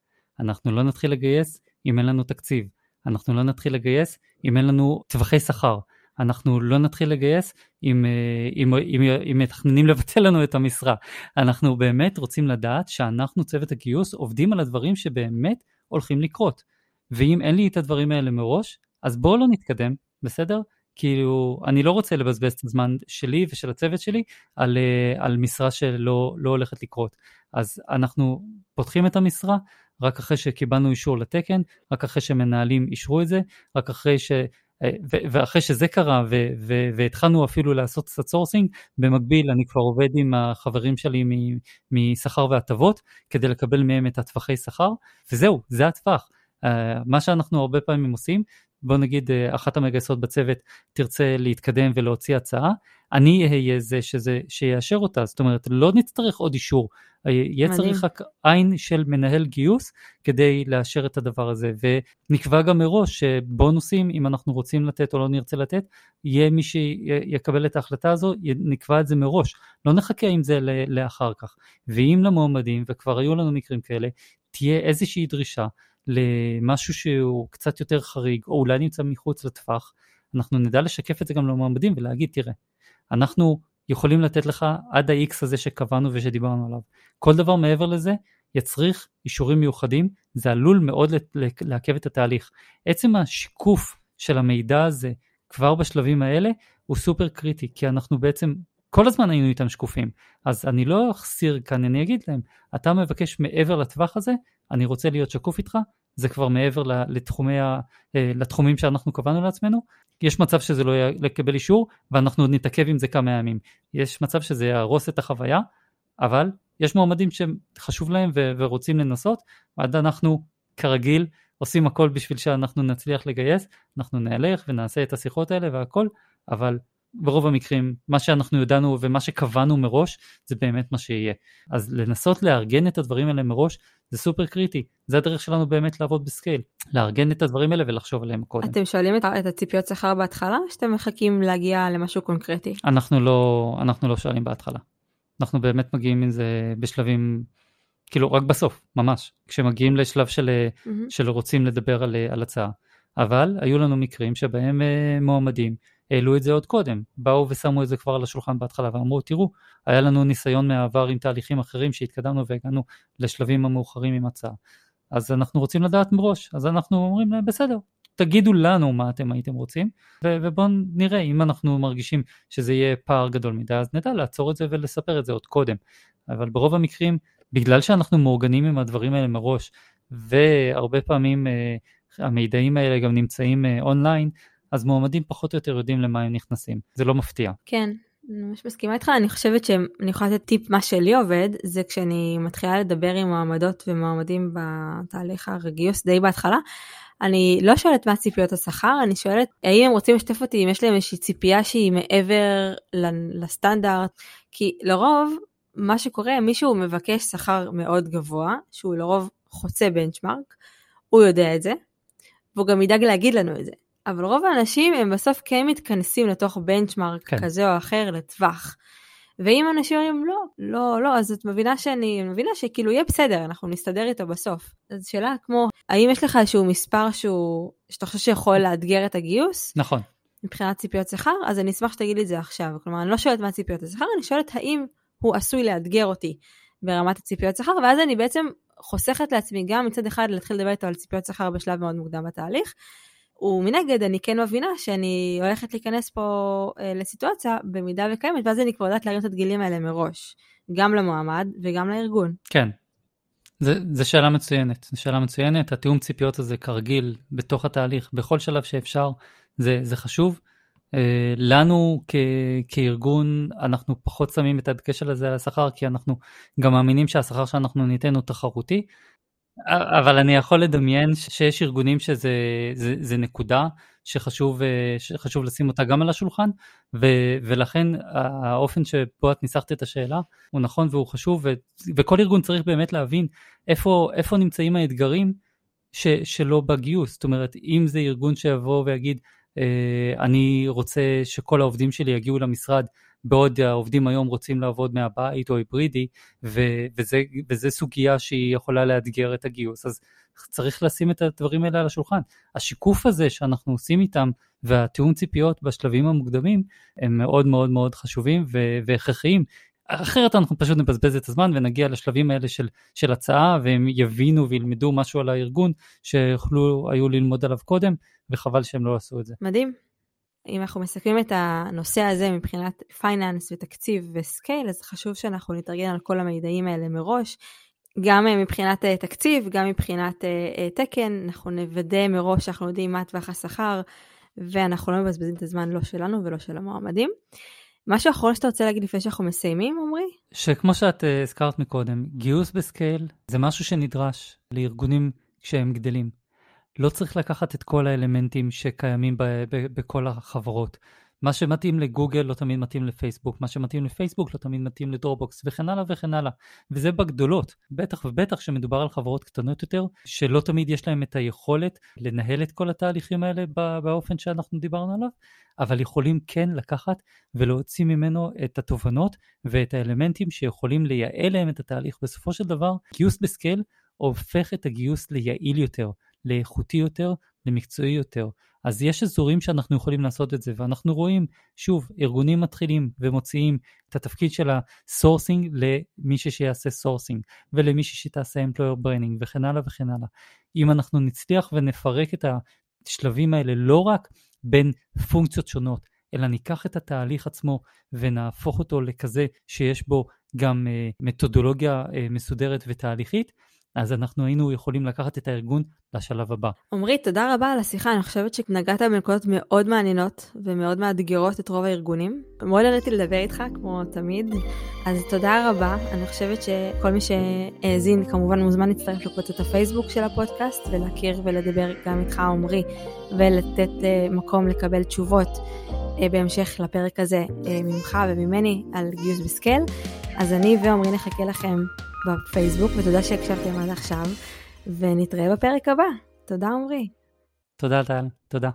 אנחנו לא נתחיל לגייס אם אין לנו תקציב. אנחנו לא נתחיל לגייס אם אין לנו טווחי שכר. אנחנו לא נתחיל לגייס אם, אה, אם, אם, אם מתכננים לבטל לנו את המשרה. אנחנו באמת רוצים לדעת שאנחנו, צוות הגיוס, עובדים על הדברים שבאמת הולכים לקרות. ואם אין לי את הדברים האלה מראש, אז בואו לא נתקדם, בסדר? כאילו, אני לא רוצה לבזבז את הזמן שלי ושל הצוות שלי על, אה, על משרה שלא לא הולכת לקרות. אז אנחנו פותחים את המשרה רק אחרי שקיבלנו אישור לתקן, רק אחרי שמנהלים אישרו את זה, רק אחרי ש... אה, ואחרי שזה קרה והתחלנו אפילו לעשות קצת sourcing, במקביל אני כבר עובד עם החברים שלי משכר והטבות כדי לקבל מהם את הטווחי שכר, וזהו, זה הטווח. Uh, מה שאנחנו הרבה פעמים עושים בוא נגיד אה, אחת המגייסות בצוות תרצה להתקדם ולהוציא הצעה, אני אהיה זה שזה, שיאשר אותה, זאת אומרת לא נצטרך עוד אישור, אה, יהיה מדהים. צריך רק עין של מנהל גיוס כדי לאשר את הדבר הזה, ונקבע גם מראש שבונוסים, אם אנחנו רוצים לתת או לא נרצה לתת, יהיה מי שיקבל את ההחלטה הזו, נקבע את זה מראש, לא נחכה עם זה לאחר כך, ואם למועמדים, וכבר היו לנו מקרים כאלה, תהיה איזושהי דרישה למשהו שהוא קצת יותר חריג, או אולי נמצא מחוץ לטווח, אנחנו נדע לשקף את זה גם למועמדים ולהגיד, תראה, אנחנו יכולים לתת לך עד ה-X הזה שקבענו ושדיברנו עליו. כל דבר מעבר לזה יצריך אישורים מיוחדים, זה עלול מאוד לעכב את התהליך. עצם השיקוף של המידע הזה כבר בשלבים האלה הוא סופר קריטי, כי אנחנו בעצם כל הזמן היינו איתם שקופים. אז אני לא אחסיר כאן, אני אגיד להם, אתה מבקש מעבר לטווח הזה, אני רוצה להיות שקוף איתך, זה כבר מעבר לתחומי ה, אה, לתחומים שאנחנו קבענו לעצמנו. יש מצב שזה לא יקבל אישור, ואנחנו עוד נתעכב עם זה כמה ימים. יש מצב שזה יהרוס את החוויה, אבל יש מועמדים שחשוב להם ו- ורוצים לנסות, עד אנחנו כרגיל עושים הכל בשביל שאנחנו נצליח לגייס, אנחנו נלך ונעשה את השיחות האלה והכל, אבל ברוב המקרים מה שאנחנו ידענו ומה שקבענו מראש זה באמת מה שיהיה. אז לנסות לארגן את הדברים האלה מראש זה סופר קריטי, זה הדרך שלנו באמת לעבוד בסקייל, לארגן את הדברים האלה ולחשוב עליהם קודם. אתם שואלים את, את הציפיות שכר בהתחלה או שאתם מחכים להגיע למשהו קונקרטי? אנחנו לא, אנחנו לא שואלים בהתחלה. אנחנו באמת מגיעים עם זה בשלבים, כאילו רק בסוף, ממש, כשמגיעים לשלב של, mm-hmm. של רוצים לדבר על, על הצעה. אבל היו לנו מקרים שבהם uh, מועמדים העלו את זה עוד קודם, באו ושמו את זה כבר על השולחן בהתחלה ואמרו תראו, היה לנו ניסיון מהעבר עם תהליכים אחרים שהתקדמנו והגענו לשלבים המאוחרים עם הצעה. אז אנחנו רוצים לדעת מראש, אז אנחנו אומרים להם בסדר, תגידו לנו מה אתם הייתם רוצים, ו- ובואו נראה אם אנחנו מרגישים שזה יהיה פער גדול מדי, אז נדע לעצור את זה ולספר את זה עוד קודם. אבל ברוב המקרים, בגלל שאנחנו מאורגנים עם הדברים האלה מראש, והרבה פעמים אה, המידעים האלה גם נמצאים אה, אונליין, אז מועמדים פחות או יותר יודעים למה הם נכנסים, זה לא מפתיע. כן, אני ממש מסכימה איתך, אני חושבת שאני יכולה לתת טיפ, מה שלי עובד, זה כשאני מתחילה לדבר עם מועמדות ומועמדים בתהליך הרגיוס די בהתחלה, אני לא שואלת מה ציפיות השכר, אני שואלת האם הם רוצים לשתף אותי אם יש להם איזושהי ציפייה שהיא מעבר לסטנדרט, כי לרוב מה שקורה, מישהו מבקש שכר מאוד גבוה, שהוא לרוב חוצה בנצ'מארק, הוא יודע את זה, והוא גם ידאג להגיד לנו את זה. אבל רוב האנשים הם בסוף כן מתכנסים לתוך בנצ'מארק כן. כזה או אחר לטווח. ואם אנשים אומרים לא, לא, לא, אז את מבינה שאני מבינה שכאילו יהיה בסדר, אנחנו נסתדר איתו בסוף. אז שאלה כמו, האם יש לך איזשהו מספר שהוא, שאתה חושב שיכול לאתגר את הגיוס? נכון. מבחינת ציפיות שכר, אז אני אשמח שתגיד לי את זה עכשיו. כלומר, אני לא שואלת מה ציפיות השכר, אני שואלת האם הוא עשוי לאתגר אותי ברמת הציפיות שכר, ואז אני בעצם חוסכת לעצמי גם מצד אחד להתחיל לדבר איתו על ציפיות שכר בשלב מאוד מוקדם בתהליך, ומנגד אני כן מבינה שאני הולכת להיכנס פה אה, לסיטואציה במידה וקיימת, ואז אני כבר יודעת להרים את הדגילים האלה מראש, גם למועמד וגם לארגון. כן, זו שאלה מצוינת, זו שאלה מצוינת, התיאום ציפיות הזה כרגיל בתוך התהליך, בכל שלב שאפשר, זה, זה חשוב. אה, לנו כ- כארגון, אנחנו פחות שמים את הדגש על זה על השכר, כי אנחנו גם מאמינים שהשכר שאנחנו ניתן הוא תחרותי. אבל אני יכול לדמיין שיש ארגונים שזה זה, זה נקודה שחשוב, אה, שחשוב לשים אותה גם על השולחן, ו, ולכן האופן שבו את ניסחת את השאלה הוא נכון והוא חשוב, ו, וכל ארגון צריך באמת להבין איפה, איפה נמצאים האתגרים ש, שלו בגיוס. זאת אומרת, אם זה ארגון שיבוא ויגיד, אה, אני רוצה שכל העובדים שלי יגיעו למשרד בעוד העובדים היום רוצים לעבוד מהבית או היברידי, ו- וזה, וזה סוגיה שהיא יכולה לאתגר את הגיוס. אז צריך לשים את הדברים האלה על השולחן. השיקוף הזה שאנחנו עושים איתם והתיאום ציפיות בשלבים המוקדמים הם מאוד מאוד מאוד חשובים והכרחיים. אחרת אנחנו פשוט נבזבז את הזמן ונגיע לשלבים האלה של, של הצעה והם יבינו וילמדו משהו על הארגון שיכלו היו ללמוד עליו קודם וחבל שהם לא עשו את זה. מדהים. אם אנחנו מסכמים את הנושא הזה מבחינת finance ותקציב ו scale, אז חשוב שאנחנו נתארגן על כל המידעים האלה מראש. גם אה, מבחינת אה, תקציב, גם מבחינת אה, תקן, אנחנו נוודא מראש שאנחנו יודעים מה טווח השכר, ואנחנו לא מבזבזים את הזמן לא שלנו ולא של המועמדים. משהו אחרון שאתה רוצה להגיד לפני שאנחנו מסיימים, עמרי? שכמו שאת הזכרת מקודם, גיוס ב scale זה משהו שנדרש לארגונים כשהם גדלים. לא צריך לקחת את כל האלמנטים שקיימים ב- ב- בכל החברות. מה שמתאים לגוגל לא תמיד מתאים לפייסבוק, מה שמתאים לפייסבוק לא תמיד מתאים לדרובוקס וכן הלאה וכן הלאה. וזה בגדולות, בטח ובטח שמדובר על חברות קטנות יותר, שלא תמיד יש להן את היכולת לנהל את כל התהליכים האלה באופן שאנחנו דיברנו עליו, אבל יכולים כן לקחת ולהוציא ממנו את התובנות ואת האלמנטים שיכולים לייעל להם את התהליך. בסופו של דבר, גיוס בסקייל הופך את הגיוס ליעיל יותר, לאיכותי יותר, למקצועי יותר. אז יש אזורים שאנחנו יכולים לעשות את זה, ואנחנו רואים, שוב, ארגונים מתחילים ומוציאים את התפקיד של ה sourcing למישהי שיעשה sourcing, ולמישהי שתעשה employer branding, וכן הלאה וכן הלאה. אם אנחנו נצליח ונפרק את השלבים האלה לא רק בין פונקציות שונות, אלא ניקח את התהליך עצמו ונהפוך אותו לכזה שיש בו גם uh, מתודולוגיה uh, מסודרת ותהליכית, אז אנחנו היינו יכולים לקחת את הארגון לשלב הבא. עמרי, תודה רבה על השיחה, אני חושבת שנגעת בנקודות מאוד מעניינות ומאוד מאתגרות את רוב הארגונים. מאוד נהניתי לדבר איתך, כמו תמיד, אז תודה רבה. אני חושבת שכל מי שהאזין כמובן מוזמן להצטרף לקבוצת הפייסבוק של הפודקאסט ולהכיר ולדבר גם איתך, עמרי, ולתת uh, מקום לקבל תשובות uh, בהמשך לפרק הזה uh, ממך וממני על גיוס בסקל. אז אני ועמרי נחכה לכם בפייסבוק, ותודה שהקשבתם עד עכשיו, ונתראה בפרק הבא. תודה עמרי. תודה טל, תודה.